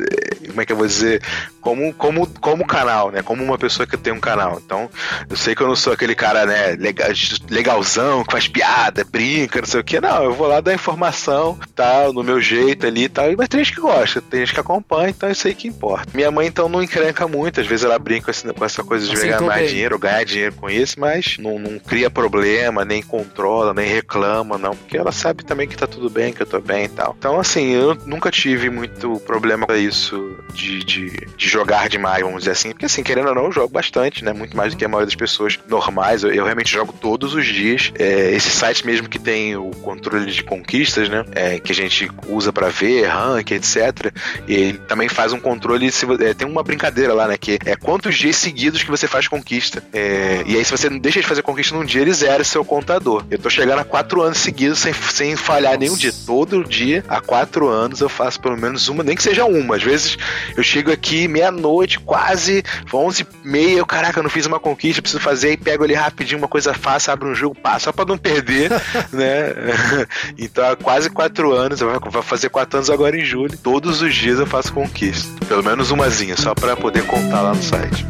como é que eu vou dizer? Como, como, como canal, né? Como uma pessoa que tem um canal. Então, eu sei que eu não sou aquele cara, né, legal, legalzão, que faz piada, brinca, não sei o que. Não, eu vou lá dar informação, tal, no meu jeito ali e tal. Mas tem gente que gosta, tem gente que acompanha, então isso aí que importa. Minha mãe, então, não encrenca muito. Às vezes ela brinca com essa coisa de ganhar mais bem. dinheiro, ganhar dinheiro com isso, mas não, não cria problema, nem controla, nem reclama, não. Porque ela sabe também que tá tudo bem, que eu tô bem e tal. Então, assim, eu nunca tive muito problema com isso de, de, de jogar demais, vamos dizer assim. Porque, assim, querendo ou não, eu jogo bastante, né? Muito mais do que a maioria das pessoas normais. Eu, eu realmente jogo todos os dias. É, esse site mesmo que tem o controle de conquistas, né? É, que a gente usa para ver, rank, etc. E ele também faz um controle. Se, é, tem uma brincadeira lá, né? Que é quantos dias seguidos que você faz conquista. É, e aí, se você não deixa de fazer conquista num dia, ele zera seu contador. Eu tô chegando a quatro anos seguidos sem, sem falhar Nossa. nenhum dia. Todo dia, há quatro anos, eu faço pelo menos uma, nem que seja uma. Às vezes eu chego aqui meia-noite, quase onze e meia, eu, caraca, eu não fiz uma conquista, preciso fazer, e pego ali rapidinho uma coisa fácil, abro um jogo, passo, só pra não perder, (laughs) né? (laughs) então há quase quatro anos, eu vou fazer quatro anos agora em julho, todos os dias eu faço conquista. Pelo menos umazinha, só pra poder contar lá no site.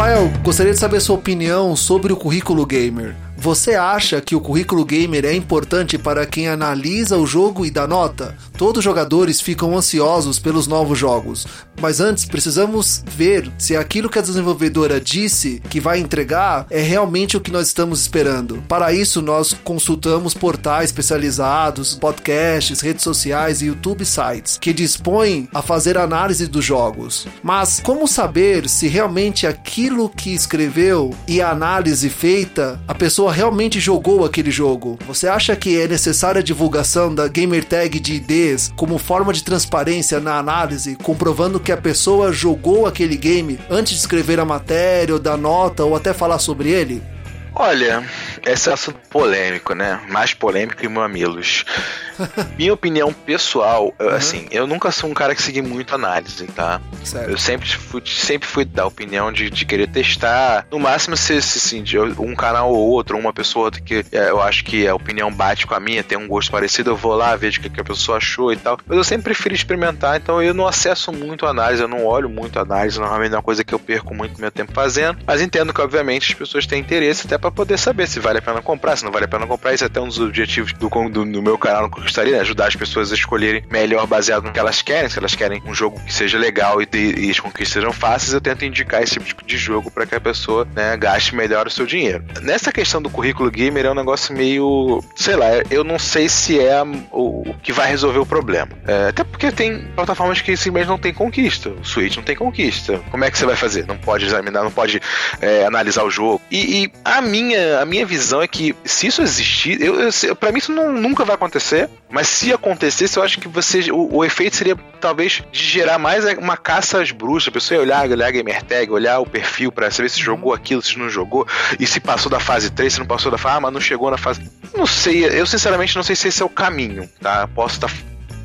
Rafael, gostaria de saber sua opinião sobre o currículo gamer. Você acha que o currículo gamer é importante para quem analisa o jogo e dá nota? Todos os jogadores ficam ansiosos pelos novos jogos, mas antes precisamos ver se aquilo que a desenvolvedora disse que vai entregar é realmente o que nós estamos esperando. Para isso, nós consultamos portais especializados, podcasts, redes sociais e YouTube sites que dispõem a fazer análise dos jogos. Mas como saber se realmente aquilo que escreveu e a análise feita a pessoa pessoa realmente jogou aquele jogo. Você acha que é necessária a divulgação da gamertag de IDs como forma de transparência na análise, comprovando que a pessoa jogou aquele game antes de escrever a matéria, ou dar nota, ou até falar sobre ele? Olha, esse é um assunto polêmico, né? Mais polêmico que mamilos. (laughs) Minha opinião pessoal, eu, assim, eu nunca sou um cara que segue muito análise, tá? Certo. Eu sempre fui, sempre fui da opinião de, de querer testar. No máximo, se, se, assim, um canal ou outro, uma pessoa ou outra que é, eu acho que a opinião bate com a minha, tem um gosto parecido, eu vou lá, vejo o que, a pessoa achou e tal. Mas eu sempre prefiro experimentar, então eu não acesso muito a análise, eu não olho muito análise, normalmente é uma coisa que eu perco muito meu tempo fazendo. Mas entendo que, obviamente, as pessoas têm interesse até para poder saber se vale a pena comprar, se não vale a pena comprar. Isso é até um dos objetivos do, do, do meu canal no Conquistaria, né? ajudar as pessoas a escolherem melhor baseado no que elas querem. Se elas querem um jogo que seja legal e, de, e as conquistas sejam fáceis, eu tento indicar esse tipo de jogo para que a pessoa né, gaste melhor o seu dinheiro. Nessa questão do currículo gamer é um negócio meio. sei lá, eu não sei se é o, o que vai resolver o problema. É, até porque tem plataformas que simplesmente não tem conquista. O Switch não tem conquista. Como é que você vai fazer? Não pode examinar, não pode é, analisar o jogo. E, e, a, minha, a minha visão é que se isso existir, eu, eu, pra mim isso não, nunca vai acontecer. Mas se acontecesse, eu acho que você. O, o, efeito seria talvez de gerar mais uma caça às bruxas. A pessoa ia olhar, olhar a gamer tag, olhar o perfil para saber se jogou aquilo, se não jogou, e se passou da fase 3, se não passou da fase. Ah, mas não chegou na fase. Não sei, eu sinceramente não sei se esse é o caminho, tá? Posso estar. Tá,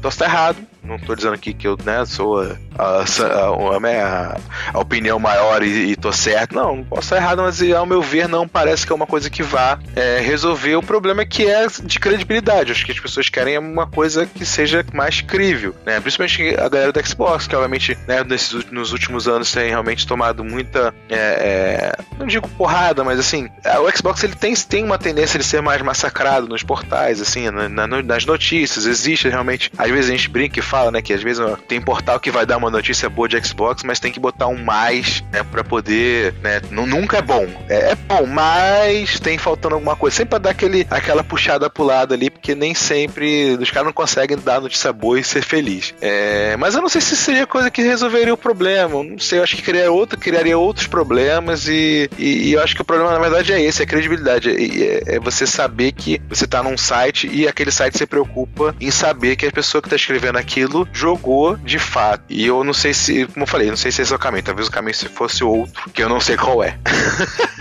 posso estar errado, não tô dizendo aqui que eu né, sou a, a, a, a opinião maior e, e tô certo. Não, posso estar errado, mas ao meu ver não parece que é uma coisa que vá é, resolver o problema que é de credibilidade. Acho que as pessoas querem uma coisa que seja mais crível, né? Principalmente a galera da Xbox, que obviamente né, nesses, nos últimos anos tem realmente tomado muita, é, é, não digo porrada, mas assim, o Xbox ele tem, tem uma tendência de ser mais massacrado nos portais, assim, na, na, nas notícias. Existe realmente, às vezes a gente brinca e fala fala, né? Que às vezes tem portal que vai dar uma notícia boa de Xbox, mas tem que botar um mais, né? Pra poder, né? Nunca é bom. É, é bom, mas tem faltando alguma coisa. Sempre pra dar aquele, aquela puxada pro lado ali, porque nem sempre os caras não conseguem dar notícia boa e ser feliz. É, mas eu não sei se seria coisa que resolveria o problema. não sei, eu acho que criaria, outro, criaria outros problemas e, e, e, eu acho que o problema na verdade é esse, é a credibilidade. É, é, é você saber que você tá num site e aquele site se preocupa em saber que a pessoa que tá escrevendo aquilo jogou de fato. E eu não sei se, como eu falei, não sei se esse é o caminho. Talvez o caminho se fosse outro, que eu não sei qual é.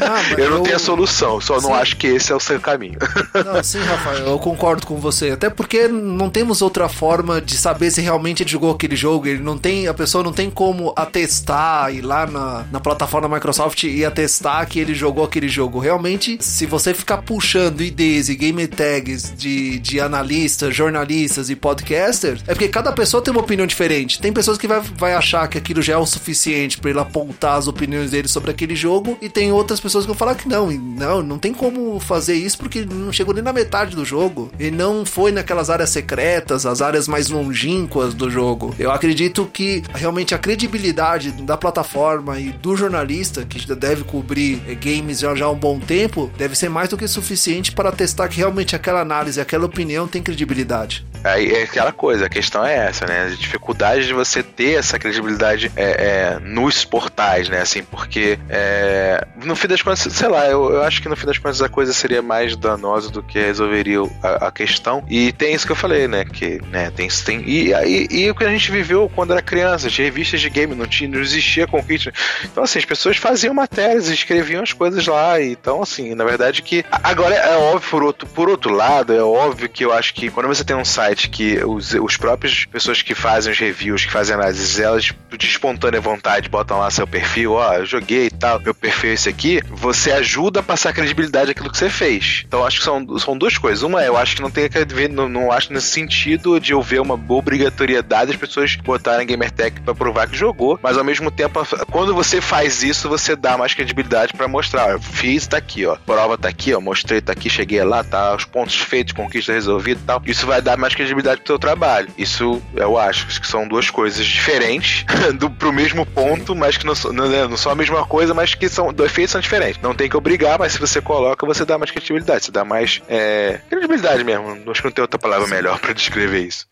Ah, (laughs) eu não eu... tenho a solução, só sim. não acho que esse é o seu caminho. Não, sim, Rafael, eu concordo com você. Até porque não temos outra forma de saber se realmente ele jogou aquele jogo. Ele não tem, a pessoa não tem como atestar ir lá na, na plataforma Microsoft e atestar que ele jogou aquele jogo. Realmente, se você ficar puxando IDs e game tags de, de analistas, jornalistas e podcasters, é porque cada pessoa tem uma opinião diferente. Tem pessoas que vai, vai achar que aquilo já é o suficiente para ele apontar as opiniões dele sobre aquele jogo, e tem outras pessoas que vão falar que não, não, não tem como fazer isso porque não chegou nem na metade do jogo. E não foi naquelas áreas secretas, as áreas mais longínquas do jogo. Eu acredito que realmente a credibilidade da plataforma e do jornalista, que deve cobrir games já, já há um bom tempo, deve ser mais do que suficiente para testar que realmente aquela análise, aquela opinião tem credibilidade. Aí é aquela coisa, a questão é essa, né? A dificuldade de você ter essa credibilidade é, é, nos portais, né? Assim, porque é, no fim das contas, sei lá, eu, eu, acho que no fim das contas a coisa seria mais danosa do que resolveria a, a questão. E tem isso que eu falei, né? Que né, tem, tem e, e, o que a gente viveu quando era criança, de revistas de game, não, tinha, não existia conquista. Então, assim, as pessoas faziam matérias, escreviam as coisas lá. Então, assim, na verdade que. Agora é óbvio, por outro, por outro lado, é óbvio que eu acho que quando você tem um site que os, os próprios pessoas que fazem os reviews, que fazem análises, elas de espontânea vontade botam lá seu perfil, ó, eu joguei e tal, meu perfil é esse aqui, você ajuda a passar credibilidade àquilo que você fez. Então acho que são, são duas coisas. Uma é, eu acho que não tem ver, não, não acho nesse sentido de eu ver uma obrigatoriedade as pessoas botarem gamertag para provar que jogou, mas ao mesmo tempo, quando você faz isso, você dá mais credibilidade para mostrar, ó, eu fiz, tá aqui, ó, prova tá aqui, ó, mostrei, tá aqui, cheguei lá, tá, os pontos feitos, conquista resolvida e tal. Isso vai dar mais credibilidade pro seu trabalho. Isso eu acho que são duas coisas diferentes (laughs) do, pro mesmo ponto, mas que não, não, né, não são a mesma coisa, mas que são, os efeitos são diferentes. Não tem que obrigar, mas se você coloca, você dá mais credibilidade, você dá mais é, credibilidade mesmo. Acho que não tem outra palavra melhor para descrever isso.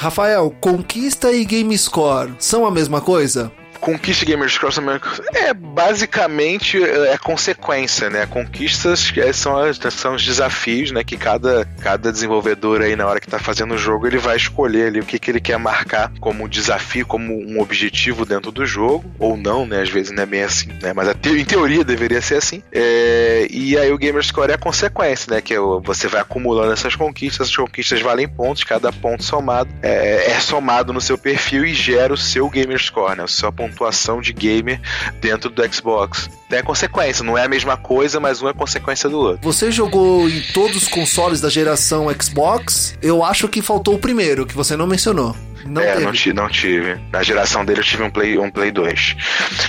Rafael, conquista e game score são a mesma coisa? Conquista Gamers Cross é basicamente é consequência, né? Conquistas é, são, são os desafios, né? Que cada, cada desenvolvedor aí na hora que tá fazendo o jogo ele vai escolher ali o que, que ele quer marcar como desafio, como um objetivo dentro do jogo, ou não, né? Às vezes não é bem assim, né? Mas te, em teoria deveria ser assim. É, e aí o Gamer Score é a consequência, né? Que é você vai acumulando essas conquistas, essas conquistas valem pontos, cada ponto somado é, é somado no seu perfil e gera o seu Gamer Score, né? A sua pontuação de gamer dentro do Xbox. É consequência, não é a mesma coisa, mas um é consequência do outro. Você jogou em todos os consoles da geração Xbox? Eu acho que faltou o primeiro, que você não mencionou. Não é, não, não, tive. Na geração dele eu tive um Play, um Play 2.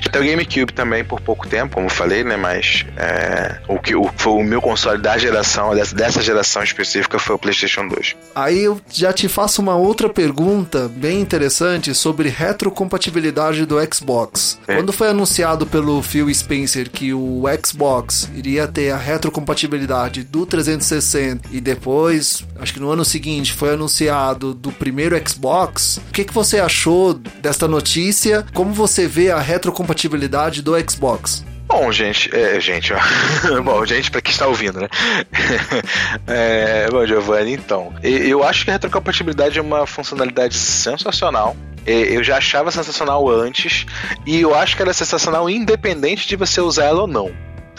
Até o GameCube também por pouco tempo, como eu falei, né? Mas é, o que o, foi o meu console da geração, dessa, dessa geração específica, foi o PlayStation 2. Aí eu já te faço uma outra pergunta bem interessante sobre retrocompatibilidade do Xbox. É. Quando foi anunciado pelo Phil Spencer que o Xbox iria ter a retrocompatibilidade do 360 e depois, acho que no ano seguinte, foi anunciado do primeiro Xbox o que, que você achou desta notícia? Como você vê a retrocompatibilidade do Xbox? Bom, gente, é, gente, ó. (laughs) bom, gente, para quem está ouvindo, né? (laughs) é, bom, Giovanni, então, eu acho que a retrocompatibilidade é uma funcionalidade sensacional. Eu já achava sensacional antes e eu acho que ela é sensacional independente de você usar ela ou não.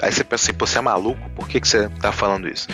Aí você pensa assim, pô, você é maluco? Por que, que você tá falando isso?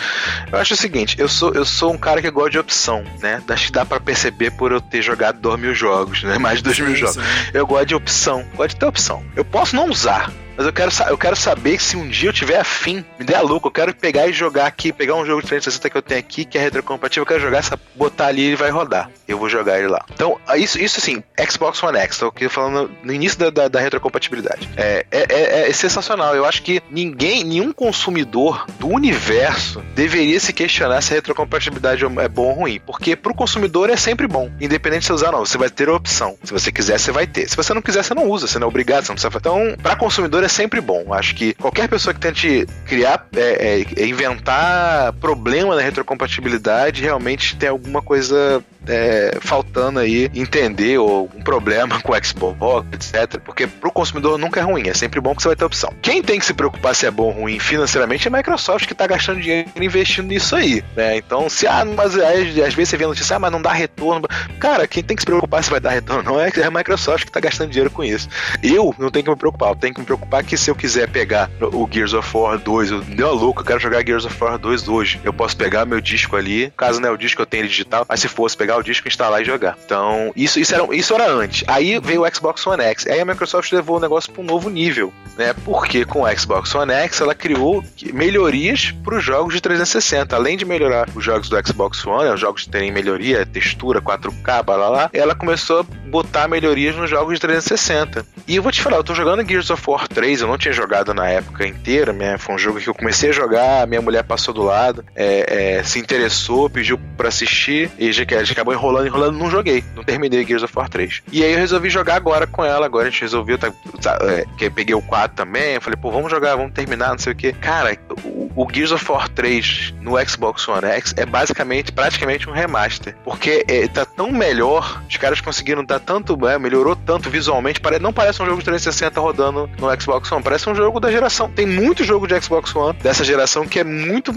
Eu acho o seguinte, eu sou, eu sou um cara que gosta de opção, né? Acho que dá pra perceber por eu ter jogado 2 mil jogos, né? (laughs) Mais de 2 mil jogos. Eu gosto de opção, gosto de ter opção. Eu posso não usar, mas eu quero, eu quero saber se um dia eu tiver afim, me der a louco, eu quero pegar e jogar aqui, pegar um jogo de 360 que eu tenho aqui, que é retrocompatível, eu quero jogar, essa, botar ali e ele vai rodar. Eu vou jogar ele lá. Então, isso, isso assim, Xbox One X, tô aqui falando no início da, da, da retrocompatibilidade. É, é, é, é, sensacional. Eu acho que ninguém, nenhum consumidor do universo deveria se questionar se a retrocompatibilidade é bom ou ruim. Porque pro consumidor é sempre bom. Independente de você usar ou não. Você vai ter a opção. Se você quiser, você vai ter. Se você não quiser, você não usa. Você não é obrigado, você não precisa. Então, pra consumidor é sempre bom. Acho que qualquer pessoa que tente criar, é, é, inventar problema na retrocompatibilidade, realmente tem alguma coisa é, faltando aí entender ou um problema (laughs) com o Xbox, etc. Porque pro consumidor nunca é ruim, é sempre bom que você vai ter opção. Quem tem que se preocupar se é bom ou ruim financeiramente é a Microsoft que tá gastando dinheiro investindo nisso aí, né? Então, se ah, mas às vezes você vê a notícia, ah, mas não dá retorno. Cara, quem tem que se preocupar se vai dar retorno não é, é a Microsoft que tá gastando dinheiro com isso. Eu não tenho que me preocupar, eu tenho que me preocupar que se eu quiser pegar o Gears of War 2, eu deu a louco, eu quero jogar Gears of War 2 hoje. Eu posso pegar meu disco ali, caso não é o disco eu tenho ele digital, mas se fosse pegar o disco, instalar e jogar. Então, isso, isso, era, isso era antes. Aí veio o Xbox One X. Aí a Microsoft levou o negócio para um novo nível, né? Porque com o Xbox One X ela criou melhorias para os jogos de 360. Além de melhorar os jogos do Xbox One, os jogos terem melhoria, textura, 4K, blá, blá, ela começou a botar melhorias nos jogos de 360. E eu vou te falar, eu tô jogando Gears of War 3, eu não tinha jogado na época inteira, né? Foi um jogo que eu comecei a jogar, minha mulher passou do lado, é, é, se interessou, pediu para assistir e já acabou enrolando, enrolando, não joguei, não terminei Gears of War 3. E aí eu resolvi jogar agora com ela, agora a gente resolveu, tá, tá, é, que peguei o 4 também, falei, pô, vamos jogar, vamos terminar, não sei o que. Cara, o, o, Gears of War 3 no Xbox One X é basicamente, praticamente um remaster, porque é, tá tão melhor, os caras conseguiram dar tanto, é, melhorou tanto visualmente, pare, não parece um jogo de 360 rodando no Xbox One, parece um jogo da geração. Tem muito jogo de Xbox One dessa geração que é muito,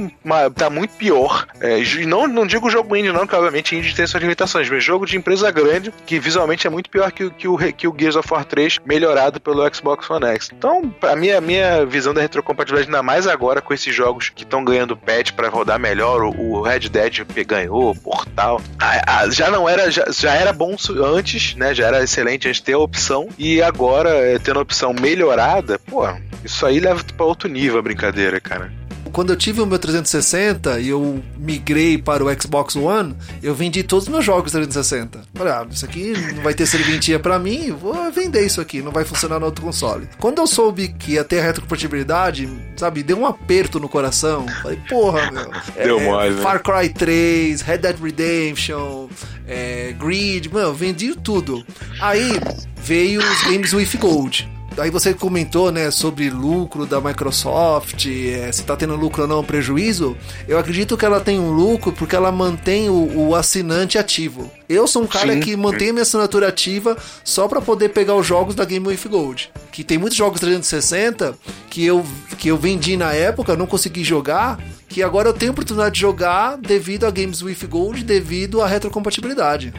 tá muito pior. É, não, não digo jogo indie, não, que obviamente indie tem suas limitações, mas jogo de empresa grande que visualmente é muito pior que, que, o, que o Gears of War 3 melhorado pelo Xbox One X. Então, a minha, minha visão da retrocompatibilidade, ainda mais agora com esses jogos que estão ganhando patch para rodar melhor, o, Red Dead ganhou, Portal. A, a, já não era, já, já era bom antes, né? Já era excelente antes ter a opção. E agora, é, tendo a opção melhorada, pô, isso aí leva pra outro nível a brincadeira, cara. Quando eu tive o meu 360 e eu migrei para o Xbox One, eu vendi todos os meus jogos 360. Falei, ah, isso aqui não vai ter serventia para mim, vou vender isso aqui, não vai funcionar no outro console. Quando eu soube que ia ter retrocompatibilidade, sabe, deu um aperto no coração. Falei, porra, meu. (laughs) Deu é, mais, né? Far Cry 3, Red Dead Redemption, é, Grid, mano, vendi tudo. Aí veio os Games with Gold Aí você comentou, né, sobre lucro da Microsoft, é, se tá tendo lucro ou não, prejuízo. Eu acredito que ela tem um lucro porque ela mantém o, o assinante ativo. Eu sou um cara Sim. que mantém minha assinatura ativa só para poder pegar os jogos da Game with Gold. Que tem muitos jogos 360 que eu, que eu vendi na época, não consegui jogar, que agora eu tenho oportunidade de jogar devido a Games with Gold, devido à retrocompatibilidade.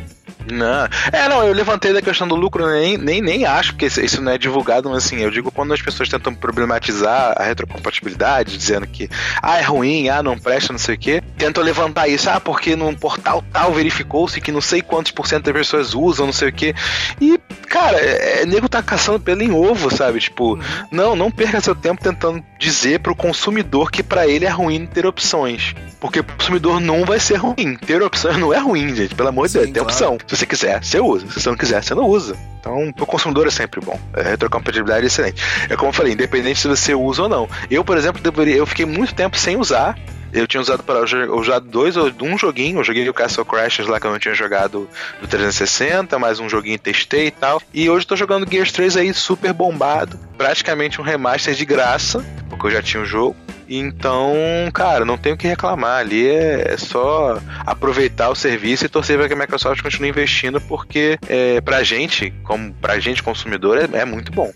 Não. É, não, eu levantei da questão do lucro, nem, nem, nem acho, porque isso não é divulgado, mas assim, eu digo quando as pessoas tentam problematizar a retrocompatibilidade, dizendo que, ah, é ruim, ah, não presta, não sei o quê, tentam levantar isso, ah, porque num portal tal verificou-se que não sei quantos por cento das pessoas usam, não sei o quê. E, cara, é, é nego tá caçando pelo em ovo, sabe? Tipo, uhum. não, não perca seu tempo tentando dizer pro consumidor que para ele é ruim ter opções. Porque o consumidor não vai ser ruim. Ter opções não é ruim, gente. Pelo amor de Deus, tem claro. opção. Se você quiser, você usa. Se você não quiser, você não usa. Então, pro consumidor é sempre bom. A retrocompatibilidade é excelente. É como eu falei, independente se você usa ou não. Eu, por exemplo, deveria, eu fiquei muito tempo sem usar. Eu tinha usado para usar dois ou um joguinho. Eu joguei o Castle Crashers lá que eu não tinha jogado do 360, mais um joguinho testei e tal. E hoje tô jogando Gears 3 aí super bombado. Praticamente um remaster de graça, porque eu já tinha o jogo. Então, cara, não tem o que reclamar. Ali é, é só aproveitar o serviço e torcer para que a Microsoft continue investindo, porque é, pra gente, como pra gente consumidor, é, é muito bom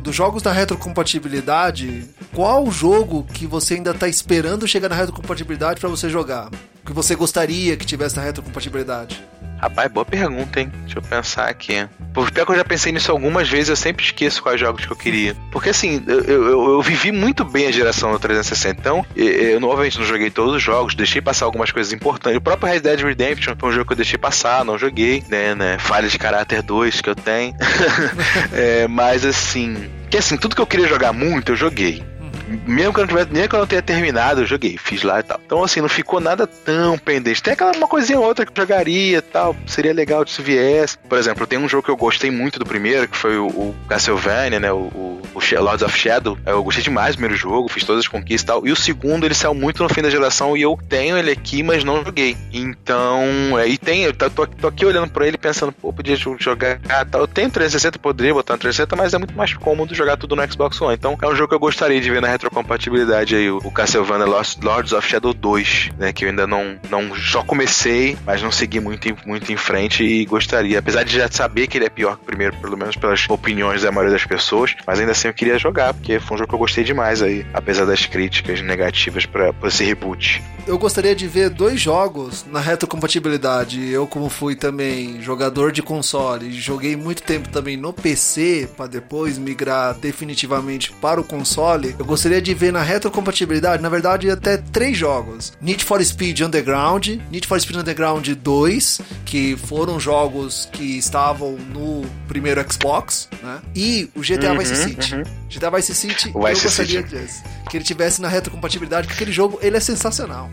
dos jogos da retrocompatibilidade, qual o jogo que você ainda está esperando chegar na retrocompatibilidade para você jogar? Que você gostaria que tivesse na retrocompatibilidade? Rapaz, boa pergunta, hein? Deixa eu pensar aqui. Porque pior que eu já pensei nisso algumas vezes, eu sempre esqueço quais jogos que eu queria. Porque assim, eu, eu, eu vivi muito bem a geração do 360. Então, eu, novamente não joguei todos os jogos, deixei passar algumas coisas importantes. O próprio Red Dead Redemption foi um jogo que eu deixei passar, não joguei, né? né? Falha de caráter 2 que eu tenho. (laughs) é, mas assim. Que assim, tudo que eu queria jogar muito, eu joguei mesmo que eu não tivesse, nem que eu não tenha terminado, eu joguei, fiz lá e tal. Então, assim, não ficou nada tão pendente. Tem aquela uma coisinha ou outra que eu jogaria e tal. Seria legal se viesse. Por exemplo, tem um jogo que eu gostei muito do primeiro, que foi o, o Castlevania, né? O, o, o Lords of Shadow. Eu gostei demais do primeiro jogo, fiz todas as conquistas e tal. E o segundo, ele saiu muito no fim da geração e eu tenho ele aqui, mas não joguei. Então, é, e tem, eu tô, tô, aqui olhando pra ele pensando, pô, podia jogar tal. Eu tenho 360, poderia botar no 360, mas é muito mais cômodo jogar tudo no Xbox One. Então, é um jogo que eu gostaria de ver na retrocompatibilidade aí, o Castlevania Lost, Lords of Shadow 2, né? Que eu ainda não, não só comecei, mas não segui muito, muito em frente e gostaria. Apesar de já saber que ele é pior que o primeiro, pelo menos pelas opiniões da maioria das pessoas, mas ainda assim eu queria jogar, porque foi um jogo que eu gostei demais aí, apesar das críticas negativas para esse reboot. Eu gostaria de ver dois jogos na retrocompatibilidade. Eu, como fui também jogador de console, joguei muito tempo também no PC, para depois migrar definitivamente para o console. Eu gostaria gostaria de ver na retrocompatibilidade, na verdade, até três jogos: Need for Speed Underground, Need for Speed Underground 2, que foram jogos que estavam no primeiro Xbox, né? E o GTA uhum, Vice City. Uhum. GTA Vice City, eu gostaria City. Que ele tivesse na retrocompatibilidade, porque aquele jogo ele é sensacional.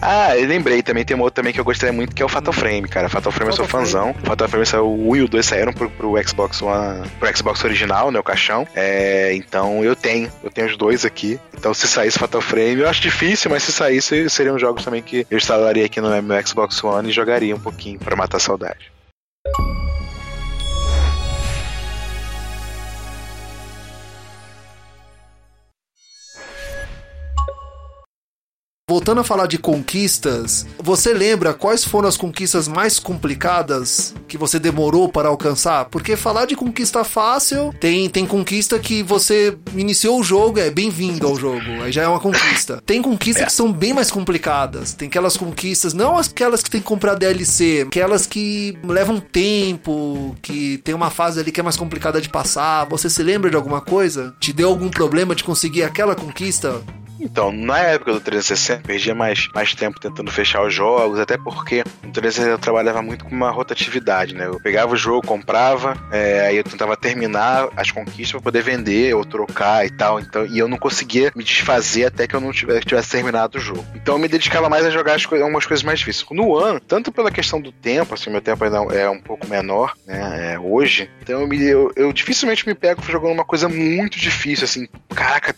Ah, eu lembrei também, tem um outro também que eu gostaria muito, que é o Fatal Frame, cara. Fatal Frame Fatal eu sou fãzão. Fatal Frame saiu, o 1 e o 2 saíram pro, pro Xbox One, pro Xbox original, né, o caixão. É, então eu tenho, eu tenho os dois aqui. Então se saísse Fatal Frame, eu acho difícil, mas se saísse, seriam jogos também que eu instalaria aqui no meu Xbox One e jogaria um pouquinho para matar a saudade. Voltando a falar de conquistas, você lembra quais foram as conquistas mais complicadas que você demorou para alcançar? Porque falar de conquista fácil, tem, tem conquista que você iniciou o jogo, é bem-vindo ao jogo, aí já é uma conquista. Tem conquistas é. que são bem mais complicadas. Tem aquelas conquistas, não aquelas que tem que comprar DLC, aquelas que levam tempo, que tem uma fase ali que é mais complicada de passar. Você se lembra de alguma coisa? Te deu algum problema de conseguir aquela conquista? Então, na época do 360, perdia mais, mais tempo tentando fechar os jogos, até porque no 360 eu trabalhava muito com uma rotatividade, né? Eu pegava o jogo, comprava, é, aí eu tentava terminar as conquistas para poder vender ou trocar e tal, então, e eu não conseguia me desfazer até que eu não tivesse, tivesse terminado o jogo. Então eu me dedicava mais a jogar as coisas, algumas coisas mais difíceis. No One, tanto pela questão do tempo, assim, meu tempo ainda é um pouco menor, né, é, hoje, então eu, me, eu, eu, dificilmente me pego jogando uma coisa muito difícil, assim, caraca,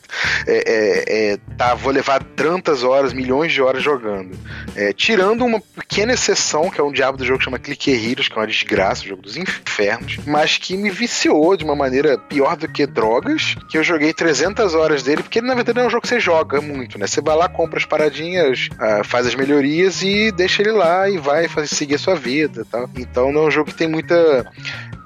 é, é, é tá, vou levar tantas horas, milhões de horas jogando. É, tirando uma pequena exceção, que é um diabo do jogo que chama Clicker Heroes, que é uma desgraça, um jogo dos infernos, mas que me viciou de uma maneira pior do que drogas, que eu joguei 300 horas dele, porque na verdade é um jogo que você joga muito, né? Você vai lá, compra as paradinhas, uh, faz as melhorias e deixa ele lá e vai seguir a sua vida tal. Então não é um jogo que tem muita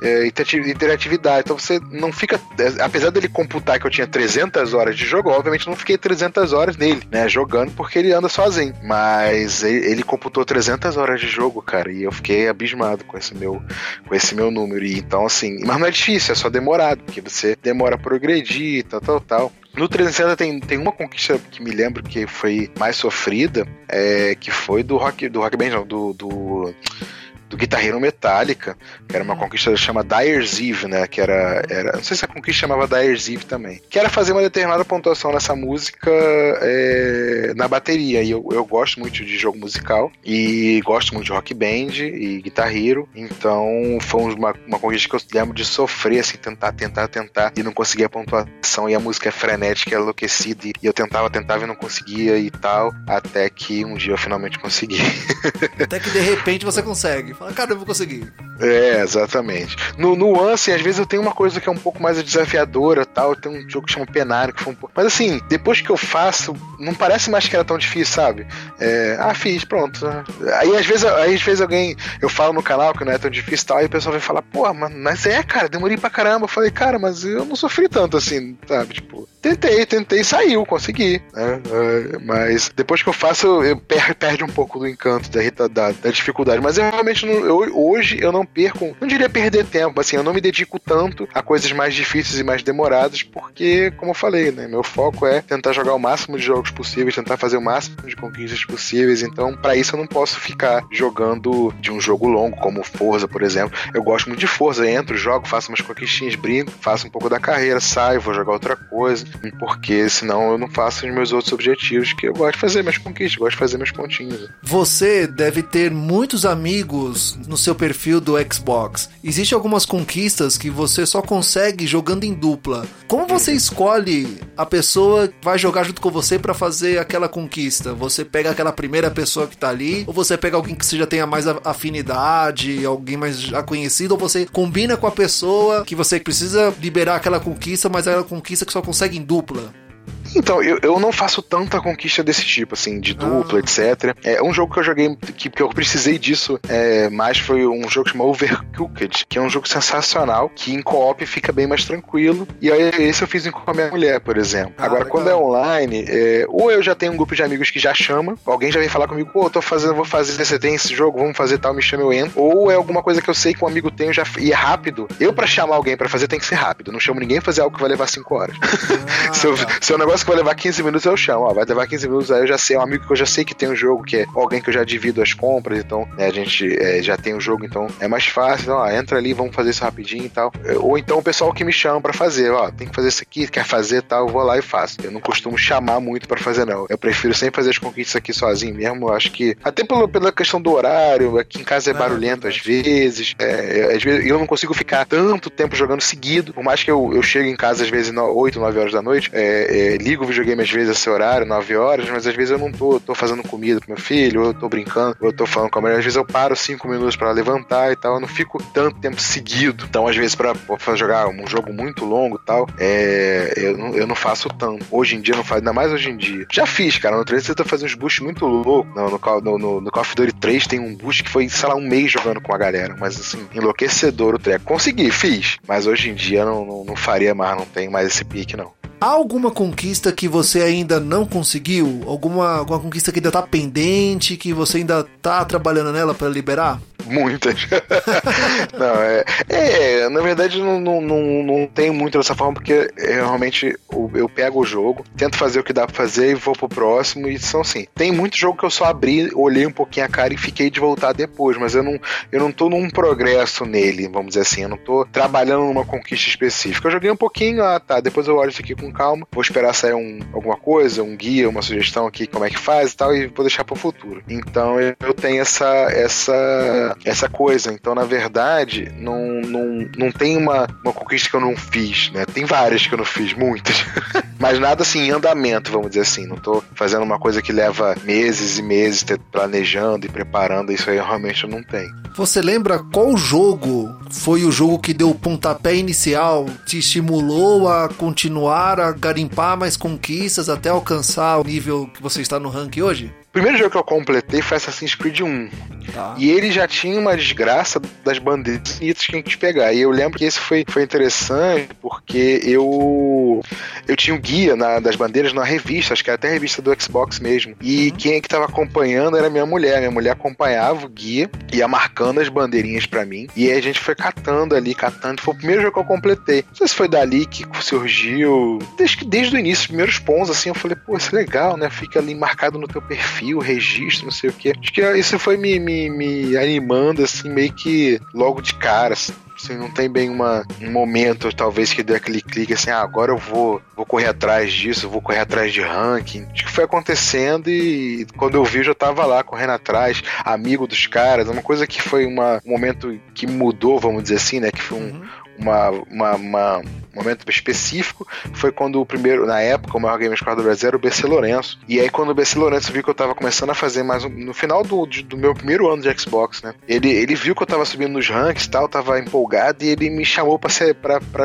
é, interatividade. Então você não fica. Apesar dele computar que eu tinha 300 horas de jogo, obviamente não fiquei 300 horas nele, né? Jogando porque ele anda sozinho. Mas ele, ele computou 300 horas de jogo, cara, e eu fiquei abismado com esse meu, com esse meu número. E então, assim. Mas não é difícil, é só demorado, porque você demora a progredir, tal, tal, tal. No 360 tem, tem uma conquista que me lembro que foi mais sofrida, é, que foi do Rock, do Rock Band, não, do, do do guitarreiro Metallica, que era uma uhum. conquista que chama Dyer's Eve, né? Que era, era. Não sei se a conquista chamava Dyer's Eve também. Que era fazer uma determinada pontuação nessa música é, na bateria. E eu, eu gosto muito de jogo musical e gosto muito de rock band e guitarreiro. Então foi uma, uma conquista que eu lembro de sofrer, assim, tentar, tentar, tentar e não conseguia a pontuação. E a música é frenética, é enlouquecida. E eu tentava, tentava e não conseguia e tal. Até que um dia eu finalmente consegui. (laughs) Até que de repente você consegue. Fala, cara, eu vou conseguir. É, exatamente. No, no assim, às vezes eu tenho uma coisa que é um pouco mais desafiadora tal. Tem um jogo que chama Penário, que foi um pouco. Mas assim, depois que eu faço, não parece mais que era tão difícil, sabe? É, ah, fiz, pronto. Aí às vezes, aí, às vezes alguém. Eu falo no canal que não é tão difícil tal, e o pessoal vem falar, pô, mas é, cara, demorei pra caramba. Eu falei, cara, mas eu não sofri tanto assim, sabe? Tipo, tentei, tentei, saiu, consegui. Né? É, mas depois que eu faço, eu per, perde um pouco do encanto, da, da, da dificuldade. Mas eu realmente não, eu, hoje eu não perco, não diria perder tempo, assim, eu não me dedico tanto a coisas mais difíceis e mais demoradas, porque, como eu falei, né, meu foco é tentar jogar o máximo de jogos possíveis, tentar fazer o máximo de conquistas possíveis, então, para isso eu não posso ficar jogando de um jogo longo, como Forza, por exemplo. Eu gosto muito de Forza, entro, jogo, faço umas conquistinhas, brinco, faço um pouco da carreira, saio, vou jogar outra coisa, porque senão eu não faço os meus outros objetivos, que eu gosto de fazer minhas conquistas, gosto de fazer meus pontinhos. Você deve ter muitos amigos no seu perfil do Xbox. Existem algumas conquistas que você só consegue jogando em dupla. Como você escolhe a pessoa que vai jogar junto com você para fazer aquela conquista? Você pega aquela primeira pessoa que tá ali, ou você pega alguém que você já tenha mais afinidade, alguém mais já conhecido, ou você combina com a pessoa que você precisa liberar aquela conquista, mas é uma conquista que só consegue em dupla? Então, eu, eu não faço tanta conquista desse tipo, assim, de dupla, ah. etc. É um jogo que eu joguei, que, que eu precisei disso é, mais foi um jogo chamado Overcooked, que é um jogo sensacional, que em co-op fica bem mais tranquilo. E aí, esse eu fiz com a minha mulher, por exemplo. Ah, Agora, legal. quando é online, é, ou eu já tenho um grupo de amigos que já chama, alguém já vem falar comigo, pô, tô fazendo, vou fazer, você tem esse jogo, vamos fazer tal, me chama, eu entro. Ou é alguma coisa que eu sei que um amigo tem já, e é rápido. Eu, para chamar alguém para fazer, tem que ser rápido. Não chamo ninguém fazer algo que vai levar 5 horas. Ah, (laughs) se, eu, tá. se é um negócio vai levar 15 minutos, eu chamo. Ó, vai levar 15 minutos, aí eu já sei, é um amigo que eu já sei que tem um jogo, que é alguém que eu já divido as compras, então né, a gente é, já tem o um jogo, então é mais fácil. Então, ó, entra ali, vamos fazer isso rapidinho e tal. Ou então o pessoal que me chama para fazer, ó, tem que fazer isso aqui, quer fazer tal, eu vou lá e faço. Eu não costumo chamar muito para fazer, não. Eu prefiro sempre fazer as conquistas aqui sozinho mesmo. Eu acho que, até pela, pela questão do horário, aqui em casa é ah, barulhento às vezes. É, às vezes eu não consigo ficar tanto tempo jogando seguido. Por mais que eu, eu chegue em casa às vezes 8, 9 horas da noite, é, é, ligo o videogame às vezes a esse horário, 9 horas, mas às vezes eu não tô, tô fazendo comida pro meu filho, ou eu tô brincando, ou eu tô falando com a mulher. Às vezes eu paro 5 minutos para levantar e tal, eu não fico tanto tempo seguido. Então, às vezes, pra, jogar um jogo muito longo e tal, é, eu, não, eu não faço tanto. Hoje em dia, eu não faço, ainda mais hoje em dia. Já fiz, cara, no 3 você tá fazendo uns boosts muito loucos. No, no, no, no Call of Duty 3 tem um boost que foi, sei lá, um mês jogando com a galera, mas assim, enlouquecedor o treco. Consegui, fiz, mas hoje em dia não, não, não faria mais, não tem mais esse pique, não. Há alguma conquista que você ainda não conseguiu? Alguma, alguma conquista que ainda tá pendente, que você ainda tá trabalhando nela para liberar? Muitas. (laughs) não, é, é, na verdade não, não, não, não tenho muito dessa forma, porque é, realmente eu, eu, pego o jogo, tento fazer o que dá pra fazer e vou pro próximo. E são assim. Tem muito jogo que eu só abri, olhei um pouquinho a cara e fiquei de voltar depois, mas eu não, eu não tô num progresso nele, vamos dizer assim. Eu não tô trabalhando numa conquista específica. Eu joguei um pouquinho, ah tá, depois eu olho isso aqui com calma, vou esperar sair um, alguma coisa, um guia, uma sugestão aqui, como é que faz e tal, e vou deixar pro futuro. Então eu tenho essa, essa essa, essa coisa. Então, na verdade, não, não, não tem uma, uma conquista que eu não fiz, né? Tem várias que eu não fiz, muitas. (laughs) Mas nada assim em andamento, vamos dizer assim. Não tô fazendo uma coisa que leva meses e meses planejando e preparando. Isso aí realmente eu não tenho. Você lembra qual jogo foi o jogo que deu o pontapé inicial, te estimulou a continuar a garimpar mais conquistas até alcançar o nível que você está no ranking hoje? primeiro jogo que eu completei foi Assassin's Creed 1. Tá. E ele já tinha uma desgraça das bandeiras que a gente pegar. E eu lembro que esse foi, foi interessante porque eu eu tinha o um guia na, das bandeiras na revista, acho que era até a revista do Xbox mesmo. E uhum. quem é que tava acompanhando era minha mulher. Minha mulher acompanhava o guia, ia marcando as bandeirinhas para mim. E aí a gente foi catando ali, catando. Foi o primeiro jogo que eu completei. Não sei se foi dali que surgiu. Desde, desde o início, os primeiros pontos, assim, eu falei, pô, isso é legal, né? Fica ali marcado no teu perfil registro, não sei o que. Acho que isso foi me, me, me animando, assim, meio que logo de cara, assim. Assim, não tem bem uma, um momento, talvez, que dê aquele clique assim, ah, agora eu vou, vou correr atrás disso, vou correr atrás de ranking. Acho que foi acontecendo e quando eu vi, eu já tava lá correndo atrás, amigo dos caras. Uma coisa que foi uma, um momento que mudou, vamos dizer assim, né? Que foi um, uhum. uma, uma, uma momento específico foi quando o primeiro, na época, o maior game score do Brasil era o BC Lourenço. E aí, quando o BC Lourenço viu que eu tava começando a fazer mais um, no final do, do meu primeiro ano de Xbox, né? Ele, ele viu que eu tava subindo nos ranks e tal, tava empolgado e ele me chamou pra, ser,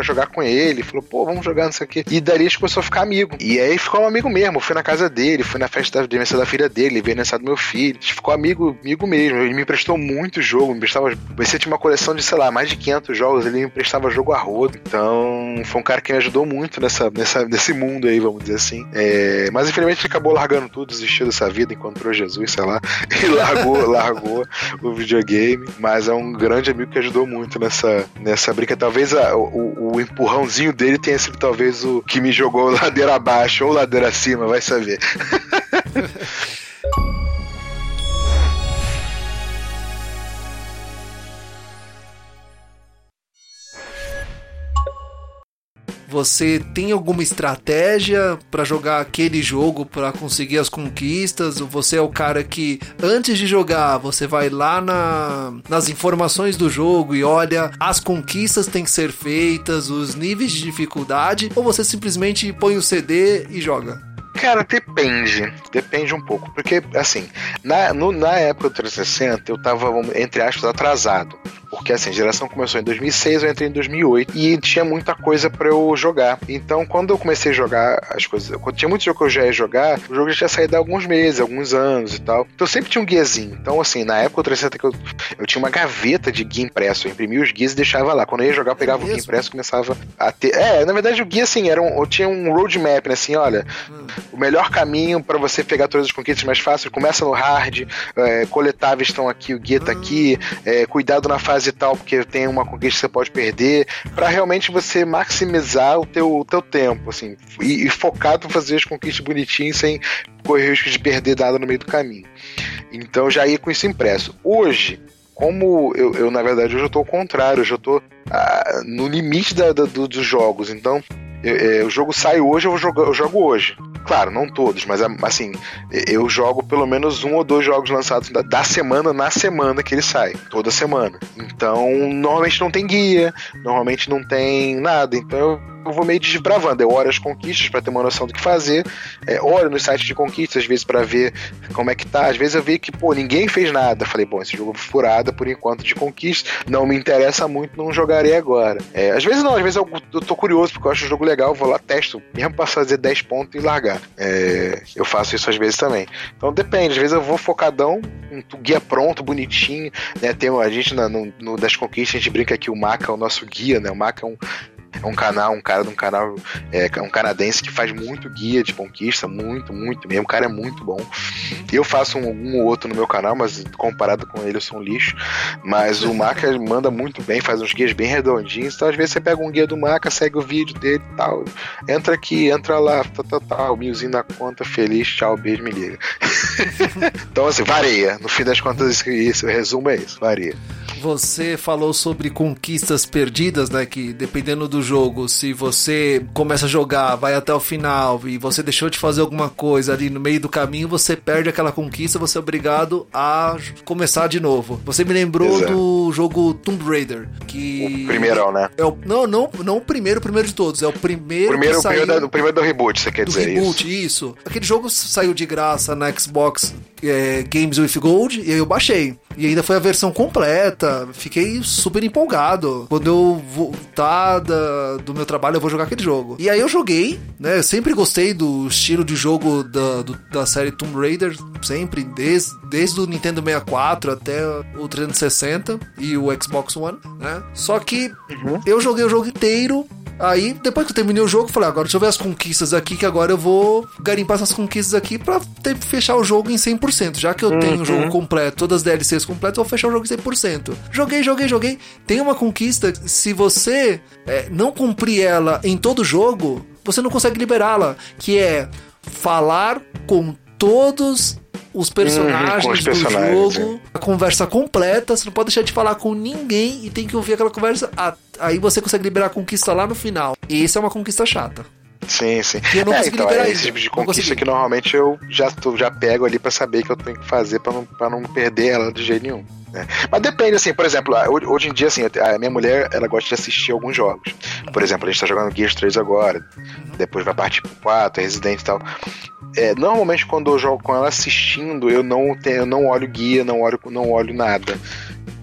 jogar com ele. Falou, pô, vamos jogar nisso aqui. E dali a gente começou a ficar amigo. E aí ficou um amigo mesmo. Fui na casa dele, fui na festa da da filha dele, veio nessa do meu filho. A gente ficou amigo, amigo mesmo. Ele me emprestou muito jogo, me emprestava. Você tinha uma coleção de, sei lá, mais de 500 jogos. Ele me emprestava jogo a rodo. Então, foi um cara que me ajudou muito nessa, nessa, nesse mundo aí, vamos dizer assim. É, mas infelizmente acabou largando tudo, desistiu dessa vida, encontrou Jesus, sei lá, (laughs) e largou, (laughs) largou o videogame. Mas é um grande amigo que ajudou muito nessa, nessa brinca. Talvez a, o, o empurrãozinho dele tenha sido talvez o que me jogou (laughs) ladeira abaixo ou ladeira acima, vai saber. Você tem alguma estratégia para jogar aquele jogo para conseguir as conquistas? Ou você é o cara que antes de jogar, você vai lá na, nas informações do jogo e olha as conquistas têm que ser feitas, os níveis de dificuldade, ou você simplesmente põe o CD e joga? Cara, depende. Depende um pouco. Porque, assim, na, no, na época do 360, eu tava, entre aspas, atrasado. Porque, assim, a geração começou em 2006, eu entrei em 2008 e tinha muita coisa para eu jogar. Então, quando eu comecei a jogar as coisas, quando tinha muito jogo que eu já ia jogar, o jogo já tinha saído há alguns meses, alguns anos e tal. Então, eu sempre tinha um guiazinho. Então, assim, na época do 360 que eu, eu tinha uma gaveta de guia impresso. Eu imprimia os guias e deixava lá. Quando eu ia jogar, eu pegava é o guia impresso e começava a ter. É, na verdade, o guia, assim, era um, eu tinha um roadmap, né? Assim, olha, hum o melhor caminho para você pegar todas as conquistas mais fáceis, começa no hard, é, coletáveis estão aqui, o guia tá aqui, é, cuidado na fase tal, porque tem uma conquista que você pode perder, para realmente você maximizar o teu, o teu tempo, assim, e, e focado em fazer as conquistas bonitinhas sem correr risco de perder nada no meio do caminho. Então já ia com isso impresso. Hoje, como eu, eu, na verdade, hoje eu tô ao contrário, hoje eu tô ah, no limite da, da, do, dos jogos. Então, eu, é, o jogo sai hoje, eu, jogo, eu jogo hoje. Claro, não todos, mas assim, eu jogo pelo menos um ou dois jogos lançados da, da semana na semana que ele sai, toda semana. Então, normalmente não tem guia, normalmente não tem nada. Então, eu eu vou meio desbravando. Eu olho as conquistas para ter uma noção do que fazer. É, olho nos sites de conquistas, às vezes, para ver como é que tá. Às vezes eu vi que, pô, ninguém fez nada. Falei, bom, esse jogo furada por enquanto de conquista. Não me interessa muito, não jogarei agora. É, às vezes não, às vezes eu, eu tô curioso porque eu acho o jogo legal, vou lá, testo, mesmo pra fazer 10 pontos e largar. É, eu faço isso às vezes também. Então depende, às vezes eu vou focadão, um guia pronto, bonitinho. Né? Tem a gente na, no, no, das conquistas, a gente brinca que o Maca é o nosso guia, né? O Maca é um um canal, um cara de um canal, é, um canadense que faz muito guia de conquista, muito, muito mesmo. O cara é muito bom. Eu faço um, um ou outro no meu canal, mas comparado com ele eu sou um lixo. Mas o Maca manda muito bem, faz uns guias bem redondinhos. Então às vezes você pega um guia do Maca, segue o vídeo dele e tal. Entra aqui, entra lá, tal, tal, tal. Milzinho na conta, feliz, tchau, beijo, me liga. (laughs) então assim, varia. No fim das contas, isso, o resumo é isso, varia. Você falou sobre conquistas perdidas, né? Que dependendo do jogo, se você começa a jogar, vai até o final e você deixou de fazer alguma coisa ali no meio do caminho, você perde aquela conquista, você é obrigado a começar de novo. Você me lembrou Exato. do jogo Tomb Raider, que O primeirão, né? é o, não, não, não o primeiro, o primeiro de todos, é o primeiro, Primeiro, que o saiu primeiro, da- primeiro do reboot, você quer do dizer reboot, isso? isso. Aquele jogo saiu de graça na Xbox é, Games with Gold e aí eu baixei. E ainda foi a versão completa. Fiquei super empolgado. Quando eu voltar da- do meu trabalho, eu vou jogar aquele jogo. E aí eu joguei, né? Eu sempre gostei do estilo de jogo da, do- da série Tomb Raider, sempre, desde, desde o Nintendo 64 até o 360 e o Xbox One, né? Só que eu joguei o jogo inteiro. Aí, depois que eu terminei o jogo, eu falei, agora deixa eu ver as conquistas aqui, que agora eu vou garimpar essas conquistas aqui pra ter, fechar o jogo em 100%. Já que eu tenho o jogo completo, todas as DLCs completas, eu vou fechar o jogo em 100%. Joguei, joguei, joguei. Tem uma conquista, se você é, não cumprir ela em todo jogo, você não consegue liberá-la, que é falar com todos os personagens, com os do personagens, jogo, a conversa completa, você não pode deixar de falar com ninguém e tem que ouvir aquela conversa. aí você consegue liberar a conquista lá no final. E isso é uma conquista chata. Sim, sim. E eu não é, então, liberar é esse tipo de conquista que normalmente eu já, tô- já pego ali pra saber que eu tenho que fazer pra não, pra não perder ela de jeito nenhum. Né? Mas depende, assim, por exemplo, a- hoje hoje em dia, assim, a minha mulher, ela gosta de assistir alguns jogos. Por exemplo, a gente tá jogando Gears 3 agora, depois vai partir pro 4, Resident e tal. É, normalmente quando eu jogo com ela assistindo, eu não tenho, eu não olho guia, não olho, não olho nada.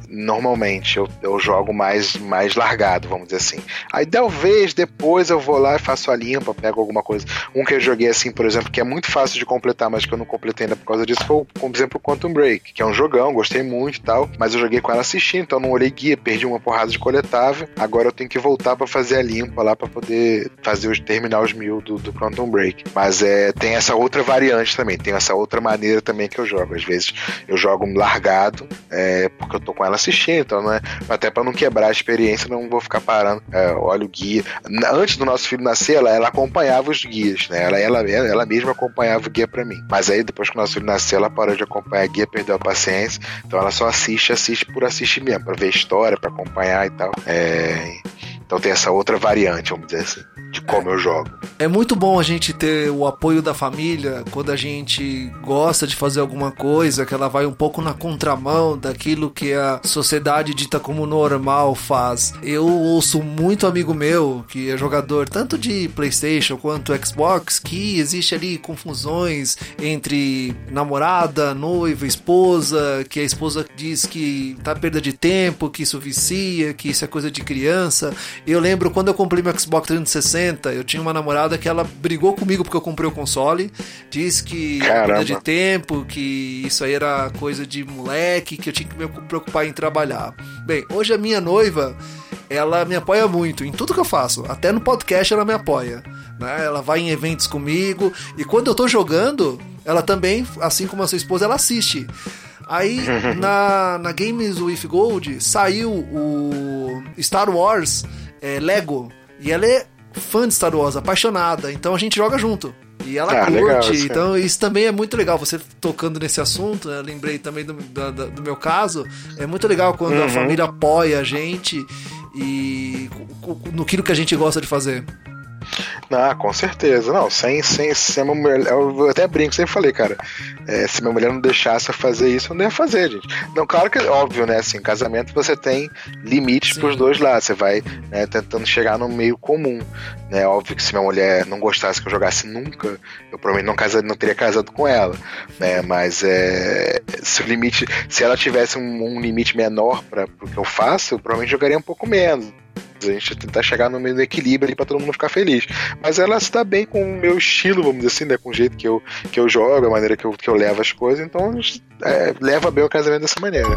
Normalmente eu, eu jogo mais, mais largado, vamos dizer assim. Aí talvez depois eu vou lá e faço a limpa, pego alguma coisa. Um que eu joguei assim, por exemplo, que é muito fácil de completar, mas que eu não completei ainda por causa disso, foi, por exemplo, Quantum Break, que é um jogão, gostei muito e tal, mas eu joguei com ela assistindo, então não olhei guia, perdi uma porrada de coletável. Agora eu tenho que voltar pra fazer a limpa lá pra poder fazer os, terminar os mil do, do Quantum Break. Mas é, tem essa outra variante também, tem essa outra maneira também que eu jogo. Às vezes eu jogo largado, é, porque eu tô com ela assistindo, então não é, até pra não quebrar a experiência, não vou ficar parando. É, olha o guia. Antes do nosso filho nascer, ela, ela acompanhava os guias, né? Ela, ela, ela mesma acompanhava o guia pra mim. Mas aí depois que o nosso filho nasceu, ela parou de acompanhar guia, perdeu a paciência. Então ela só assiste, assiste por assistir mesmo, pra ver história, pra acompanhar e tal. É, então tem essa outra variante, vamos dizer assim, de como eu jogo. É muito bom a gente ter o apoio da família quando a gente gosta de fazer alguma coisa que ela vai um pouco na contramão daquilo que a sociedade dita como normal faz. Eu ouço muito amigo meu que é jogador tanto de PlayStation quanto Xbox que existe ali confusões entre namorada, noiva, esposa, que a esposa diz que tá perda de tempo, que isso vicia, que isso é coisa de criança. Eu lembro quando eu comprei meu Xbox 360, eu tinha uma namorada que ela brigou comigo porque eu comprei o console, disse que perda de tempo, que isso aí era coisa de moleque, que eu tinha que me preocupar em trabalhar. Bem, hoje a minha noiva, ela me apoia muito em tudo que eu faço, até no podcast ela me apoia. Né? Ela vai em eventos comigo e quando eu tô jogando, ela também, assim como a sua esposa, ela assiste. Aí (laughs) na, na Games with Gold saiu o Star Wars é, Lego e ela é fã de Star Wars, apaixonada, então a gente joga junto. E ela Ah, curte, legal, então isso também é muito legal. Você tocando nesse assunto, né? lembrei também do, da- do meu caso. É muito legal quando Uhum. a família apoia a gente e no que a gente gosta de fazer. Ah, com certeza. Não, sem, sem, sem uma mulher. Eu até brinco, sempre falei, cara. é, se minha mulher não deixasse eu fazer isso, eu não ia fazer, gente. Não, claro que é óbvio, né? Assim, casamento você tem limites Sim. pros dois lados. Você vai né, tentando chegar no meio comum. Né? Óbvio que se minha mulher não gostasse que eu jogasse nunca, eu provavelmente não, casa, não teria casado com ela. Né? Mas é, se o limite. Se ela tivesse um, um limite menor para o que eu faço, eu provavelmente jogaria um pouco menos. A gente tentar chegar no meio do equilíbrio ali pra todo mundo ficar feliz. Mas ela se dá bem com o meu estilo, vamos dizer assim, né? Com o jeito que eu, que eu jogo, a maneira que eu, que eu levo as coisas. Então, é, leva bem o casamento dessa maneira.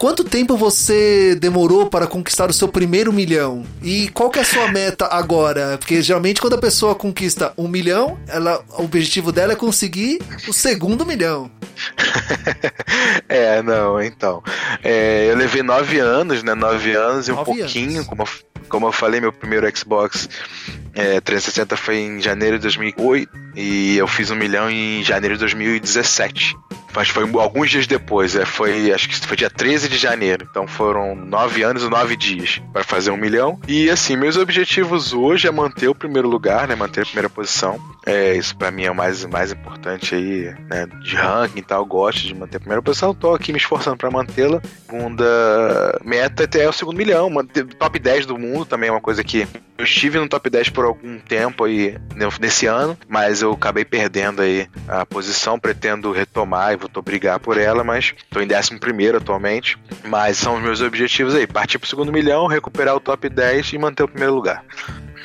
Quanto tempo você demorou para conquistar o seu primeiro milhão? E qual que é a sua meta agora? Porque geralmente quando a pessoa conquista um milhão, ela, o objetivo dela é conseguir o segundo milhão. (laughs) é, não, então. É, eu levei nove anos, né? Nove anos e um Nove pouquinho, anos. como eu Como eu falei, meu primeiro Xbox é, 360 foi em janeiro de 2008 e eu fiz um milhão em janeiro de 2017. Mas foi alguns dias depois, é, foi, acho que foi dia 13 de janeiro. Então foram nove anos e nove dias para fazer um milhão. E assim, meus objetivos hoje é manter o primeiro lugar, né? Manter a primeira posição. É, isso para mim é o mais, mais importante aí, né? De ranking e tal. Gosto de manter a primeira posição. Tô aqui me esforçando para mantê-la. Segunda meta até o segundo milhão. Top 10 do mundo também é uma coisa que eu estive no top 10 por algum tempo aí nesse ano, mas eu acabei perdendo aí a posição. Pretendo retomar e vou brigar por ela, mas tô em 11 primeiro atualmente. Mas são os meus objetivos aí: partir pro segundo milhão, recuperar o top 10 e manter o primeiro lugar.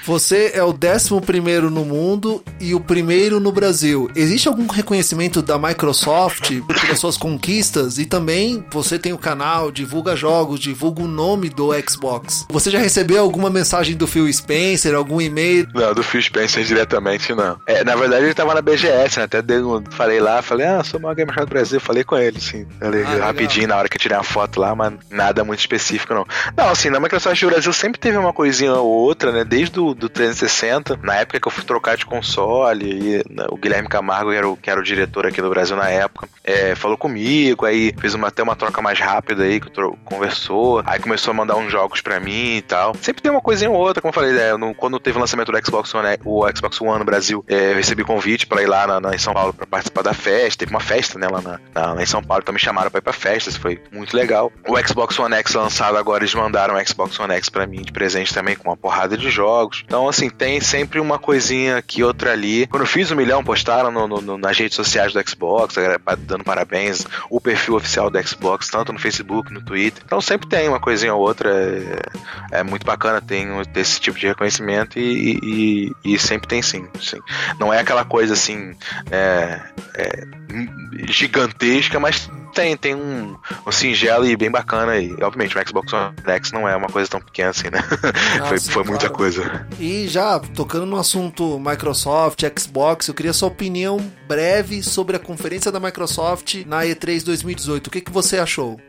Você é o décimo primeiro no mundo e o primeiro no Brasil. Existe algum reconhecimento da Microsoft pelas suas conquistas? E também você tem o canal, divulga jogos, divulga o nome do Xbox. Você já recebeu alguma mensagem do Phil Spencer, algum e-mail? Não, do Phil Spencer diretamente não. É, na verdade ele tava na BGS, né? Até falei lá, falei, ah, sou o maior gamer do Brasil. Falei com ele, sim. Falei ah, rapidinho na hora que eu tirei uma foto lá, mas nada muito específico não. Não, assim, na Microsoft Brasil sempre teve uma coisinha ou outra, né? Desde o do 360, na época que eu fui trocar de console, e né, o Guilherme Camargo, que era o, que era o diretor aqui no Brasil na época, é, falou comigo, aí fez uma, até uma troca mais rápida aí, que conversou, aí começou a mandar uns jogos pra mim e tal. Sempre tem uma coisinha ou outra, como eu falei, é, no, quando teve o lançamento do Xbox One, o Xbox One no Brasil, é, eu recebi convite pra ir lá na, na, em São Paulo pra participar da festa, teve uma festa, né, lá, na, na, em São Paulo, então me chamaram pra ir pra festa, isso foi muito legal. O Xbox One X lançado agora, eles mandaram o Xbox One X pra mim de presente também, com uma porrada de jogos. Então, assim, tem sempre uma coisinha aqui, outra ali. Quando eu fiz o milhão, postaram no, no, nas redes sociais do Xbox, dando parabéns, o perfil oficial do Xbox, tanto no Facebook, no Twitter. Então sempre tem uma coisinha ou outra. É, é muito bacana ter esse tipo de reconhecimento e, e, e, sempre tem sim, sim. Não é aquela coisa assim é, é, gigantesca, mas tem, tem um, um singelo e bem bacana aí. Obviamente, o Xbox One X não é uma coisa tão pequena assim, né? Ah, (laughs) foi sim, foi muita coisa. E já, tocando no assunto Microsoft, Xbox, eu queria sua opinião breve sobre a conferência da Microsoft na E3 2018. O que, que você achou?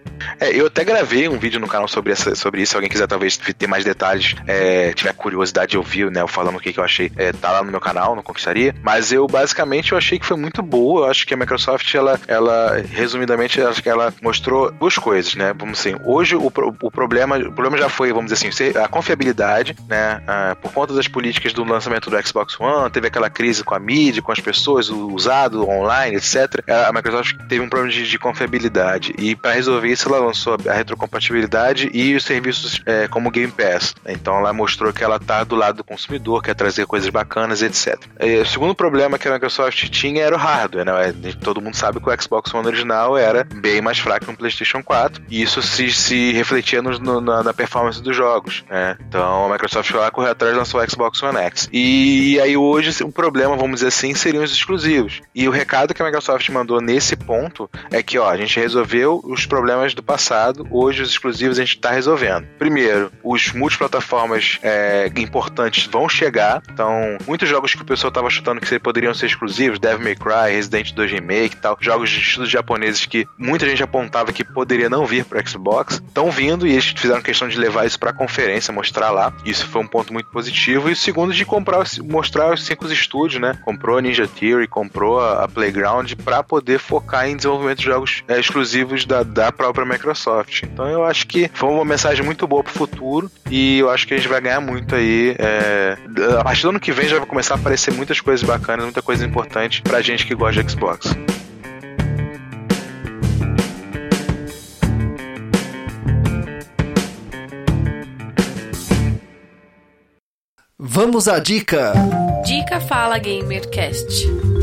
É, eu até gravei um vídeo no canal sobre, essa, sobre isso. Se alguém quiser talvez ter mais detalhes, é, tiver curiosidade de ouvir, né? Eu falando o que, que eu achei, é, tá lá no meu canal, não Conquistaria. Mas eu basicamente eu achei que foi muito boa. Eu acho que a Microsoft, ela, ela resumidamente, acho que ela mostrou duas coisas, né? Vamos assim, hoje o, o problema, o problema já foi, vamos dizer assim, a confiabilidade, né? Ah, por conta das políticas do lançamento do Xbox One, teve aquela crise com a mídia, com as pessoas, o usado online, etc. A Microsoft teve um problema de, de confiabilidade. E para resolver isso, ela lançou a retrocompatibilidade e os serviços é, como Game Pass. Então ela mostrou que ela tá do lado do consumidor, quer trazer coisas bacanas, etc. E, o segundo problema que a Microsoft tinha era o hardware, né? Todo mundo sabe que o Xbox One original era bem mais fraco que o PlayStation 4. E isso se, se refletia no, no, na, na, performance dos jogos. Né? Então a Microsoft foi lá, correu atrás e lançou o Xbox One X. E aí hoje o problema, vamos dizer assim, seriam os exclusivos. E o recado que a Microsoft mandou nesse ponto é que ó, a gente resolveu os problemas do passado, hoje os exclusivos a gente está resolvendo. Primeiro, os multiplataformas é, importantes vão chegar. Então, muitos jogos que o pessoal estava chutando que poderiam ser exclusivos, Devil May Cry, Resident 2 Remake e tal, jogos de estudos japoneses que muita gente apontava que poderia não vir para Xbox, estão vindo e eles fizeram questão de levar isso para a conferência, mostrar lá. Isso foi um ponto muito positivo. E o segundo de comprar, mostrar os cinco estúdios, né? Comprou Ninja Theory, comprou a Playground para poder focar em desenvolvimento de jogos é, exclusivos da, da própria Microsoft. Então eu acho que foi uma mensagem muito boa pro futuro e eu acho que a gente vai ganhar muito aí. É, a partir do ano que vem já vai começar a aparecer muitas coisas bacanas, muita coisa importante pra gente que gosta de Xbox. Vamos à dica! Dica Fala Gamercast.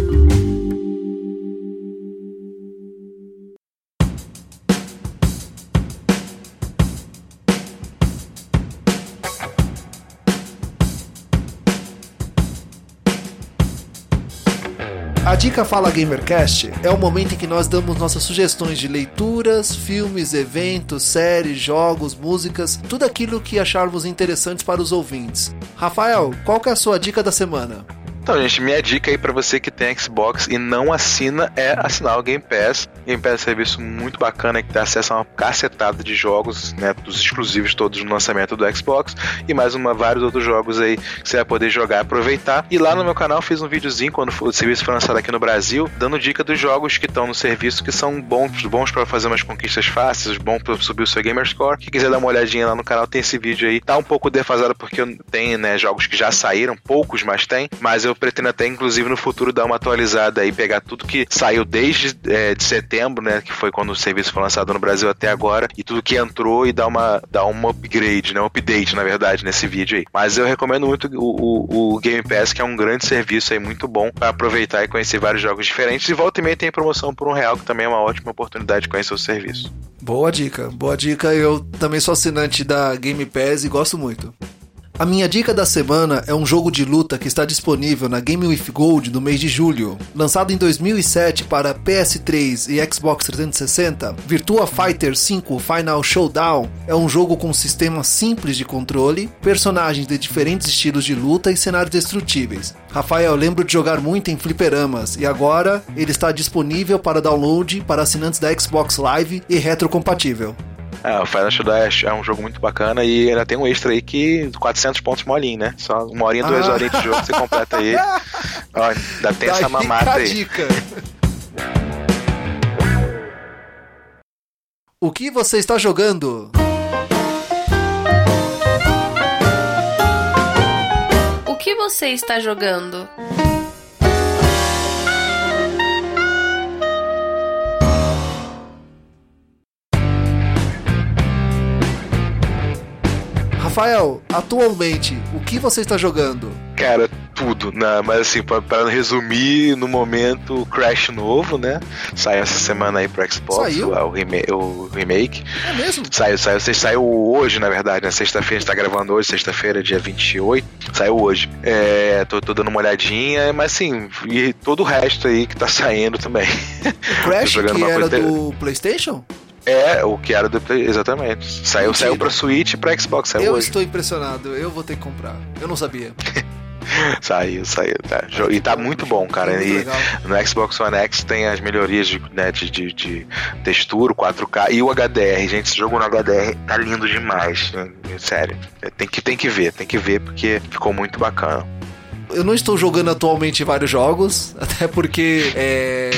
Dica Fala Gamercast é o momento em que nós damos nossas sugestões de leituras, filmes, eventos, séries, jogos, músicas, tudo aquilo que acharmos interessantes para os ouvintes. Rafael, qual é a sua dica da semana? Então, gente, minha dica aí para você que tem Xbox e não assina é assinar o Game Pass. Game Pass é um serviço muito bacana que dá acesso a uma cacetada de jogos, né, dos exclusivos todos no lançamento do Xbox e mais uma vários outros jogos aí que você vai poder jogar aproveitar. E lá no meu canal fiz um videozinho quando o serviço foi lançado aqui no Brasil, dando dica dos jogos que estão no serviço que são bons, bons para fazer umas conquistas fáceis, bons para subir o seu gamer score. Quem quiser dar uma olhadinha lá no canal tem esse vídeo aí. Tá um pouco defasado porque tem, né, jogos que já saíram, poucos, mas tem, mas eu eu pretendo até, inclusive, no futuro dar uma atualizada aí, pegar tudo que saiu desde é, de setembro, né? Que foi quando o serviço foi lançado no Brasil até agora, e tudo que entrou e dar uma, dar uma upgrade, né? Um update, na verdade, nesse vídeo aí. Mas eu recomendo muito o, o, o Game Pass, que é um grande serviço aí, muito bom para aproveitar e conhecer vários jogos diferentes. E volta e meia tem promoção por um real, que também é uma ótima oportunidade de conhecer o serviço. Boa dica, boa dica. Eu também sou assinante da Game Pass e gosto muito. A minha dica da semana é um jogo de luta que está disponível na Game with Gold no mês de julho. Lançado em 2007 para PS3 e Xbox 360, Virtua Fighter 5 Final Showdown é um jogo com um sistema simples de controle, personagens de diferentes estilos de luta e cenários destrutíveis. Rafael, lembro de jogar muito em fliperamas e agora ele está disponível para download para assinantes da Xbox Live e retrocompatível. É, o Final Dash é um jogo muito bacana e ainda tem um extra aí que 400 pontos molinho, né? Só uma horinha, duas ah. horinhas de jogo você completa aí. (laughs) Ó, ainda tem essa mamata aí. Dica. O que você está jogando? O que você está jogando? Rafael, atualmente, o que você está jogando? Cara, tudo, né? Mas assim, para resumir, no momento, Crash novo, né? Saiu essa semana aí pro Xbox, saiu? O, remake, o remake. É mesmo? Saiu, saiu, saiu hoje, na verdade, na né? sexta-feira, a gente tá gravando hoje, sexta-feira, dia 28. Saiu hoje. É, tô, tô dando uma olhadinha, mas assim, e todo o resto aí que tá saindo também. O Crash (laughs) que era do PlayStation? É, o que era do Play, exatamente. Saiu, Mentira. saiu pra Switch e pra Xbox. Saiu eu hoje. estou impressionado, eu vou ter que comprar. Eu não sabia. (laughs) saiu, saiu. Tá. E tá muito bom, cara. E no Xbox One X tem as melhorias de, né, de, de, de, textura, 4K e o HDR. Gente, esse jogo no HDR tá lindo demais. Sério. Tem que, tem que ver, tem que ver porque ficou muito bacana. Eu não estou jogando atualmente vários jogos, até porque é,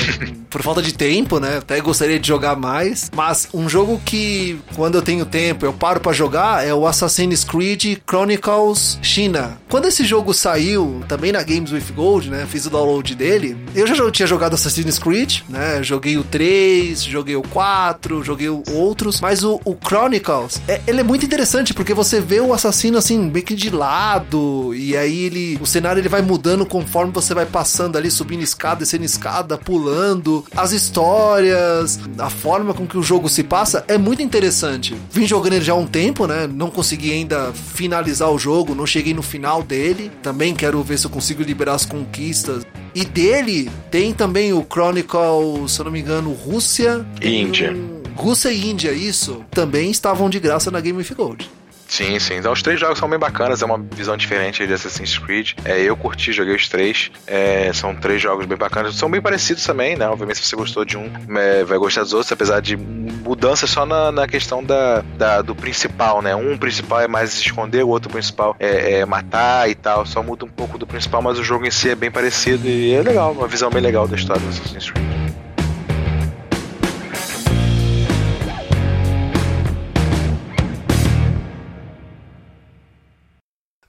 por falta de tempo, né? Até gostaria de jogar mais. Mas um jogo que, quando eu tenho tempo, eu paro para jogar é o Assassin's Creed Chronicles China. Quando esse jogo saiu, também na Games with Gold, né? Fiz o download dele. Eu já tinha jogado Assassin's Creed, né? Joguei o 3, joguei o 4, joguei outros. Mas o, o Chronicles, é, ele é muito interessante porque você vê o assassino assim, meio que de lado. E aí ele. O cenário ele vai mudando conforme você vai passando ali, subindo escada, descendo escada, pulando. As histórias, a forma com que o jogo se passa é muito interessante. Vim jogando ele já há um tempo, né? Não consegui ainda finalizar o jogo, não cheguei no final dele. Também quero ver se eu consigo liberar as conquistas. E dele tem também o Chronicle, se eu não me engano, Rússia. Índia. Rússia e Índia, isso, também estavam de graça na Game of Gold. Sim, sim. Então os três jogos são bem bacanas, é uma visão diferente de Assassin's Creed. É, eu curti, joguei os três. É, são três jogos bem bacanas. São bem parecidos também, né? Obviamente, se você gostou de um, é, vai gostar dos outros, apesar de mudança só na, na questão da, da, do principal, né? Um principal é mais esconder, o outro principal é, é, matar e tal. Só muda um pouco do principal, mas o jogo em si é bem parecido e é legal, uma visão bem legal da história do Assassin's Creed.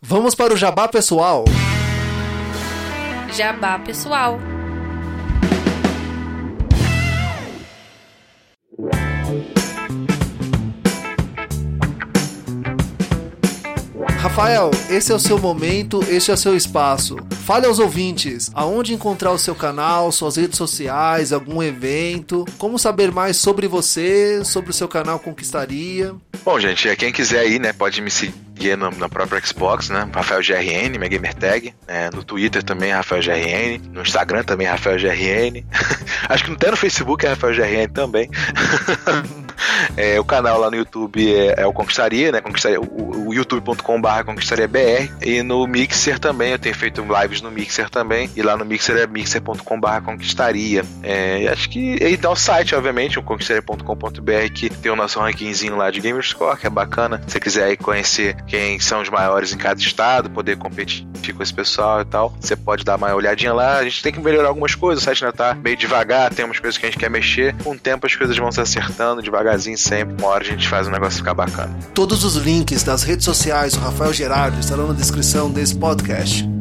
Vamos para o jabá pessoal. Jabá pessoal. Rafael, esse é o seu momento, esse é o seu espaço. Fale aos ouvintes aonde encontrar o seu canal, suas redes sociais, algum evento, como saber mais sobre você, sobre o seu canal Conquistaria. Bom, gente, quem quiser aí, né, pode me seguir na, na própria Xbox, né? Rafael GRN, minha gamer tag. Né? No Twitter também, Rafael GRN. No Instagram também, Rafael GRN. (laughs) Acho que até no Facebook é Rafael GRN também. (laughs) É, o canal lá no YouTube é, é o Conquistaria, né? Conquistaria, o, o youtube.com.br ConquistariaBR. E no Mixer também, eu tenho feito lives no Mixer também. E lá no Mixer é mixer.com.br Conquistaria. É, acho que. E dá o site, obviamente, o conquistaria.com.br, que tem o nosso rankingzinho lá de Gamerscore, que é bacana. Se você quiser aí conhecer quem são os maiores em cada estado, poder competir com esse pessoal e tal, você pode dar uma olhadinha lá. A gente tem que melhorar algumas coisas, o site ainda tá meio devagar, tem umas coisas que a gente quer mexer. Com o tempo as coisas vão se acertando devagarzinho sempre. Uma hora a gente faz o negócio ficar bacana. Todos os links das redes sociais do Rafael Gerardo estarão na descrição desse podcast.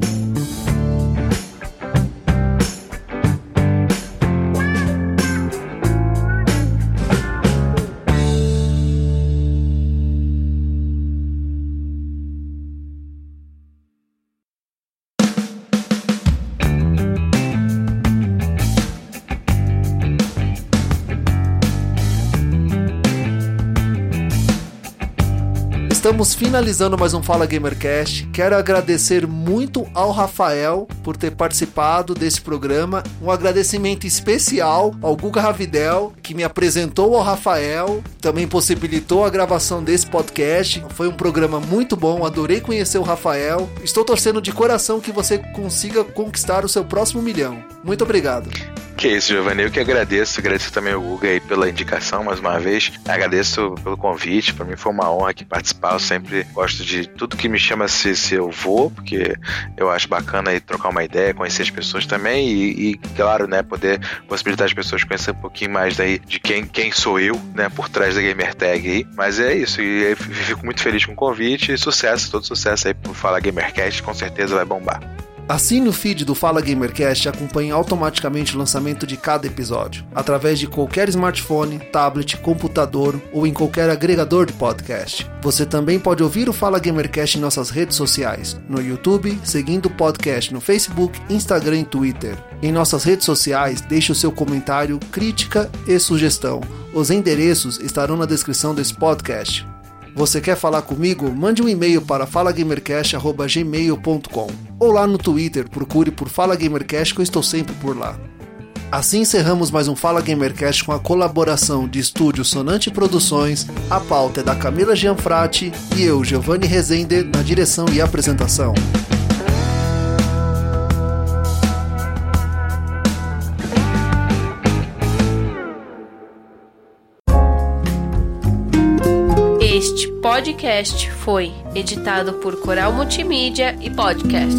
Estamos finalizando mais um Fala Gamercast. Quero agradecer muito ao Rafael por ter participado desse programa. Um agradecimento especial ao Guga Ravidel, que me apresentou ao Rafael, também possibilitou a gravação desse podcast. Foi um programa muito bom, adorei conhecer o Rafael. Estou torcendo de coração que você consiga conquistar o seu próximo milhão. Muito obrigado. Que isso, Giovanni. Eu que agradeço. Agradeço também o Guga aí pela indicação mais uma vez. Agradeço pelo convite. Para mim foi uma honra aqui participar. Eu sempre gosto de tudo que me chama se, se eu vou, porque eu acho bacana aí trocar uma ideia, conhecer as pessoas também e, e, claro, né, poder possibilitar as pessoas conhecer um pouquinho mais daí de quem, quem sou eu, né, por trás da Gamer Tag aí. Mas é isso. E fico muito feliz com o convite e sucesso, todo sucesso aí pro Fala Gamercast. Com certeza vai bombar. Assine o feed do Fala Gamercast e acompanhe automaticamente o lançamento de cada episódio, através de qualquer smartphone, tablet, computador ou em qualquer agregador de podcast. Você também pode ouvir o Fala Gamercast em nossas redes sociais, no YouTube, seguindo o podcast no Facebook, Instagram e Twitter. Em nossas redes sociais, deixe o seu comentário, crítica e sugestão. Os endereços estarão na descrição desse podcast. Você quer falar comigo? Mande um e-mail para falagamercast.gmail.com ou lá no Twitter, procure por Fala Gamercast que eu estou sempre por lá. Assim encerramos mais um Fala Gamercast com a colaboração de estúdio Sonante Produções, a pauta é da Camila Gianfrati e eu, Giovanni Rezende, na direção e apresentação. Podcast foi editado por Coral Multimídia e Podcast.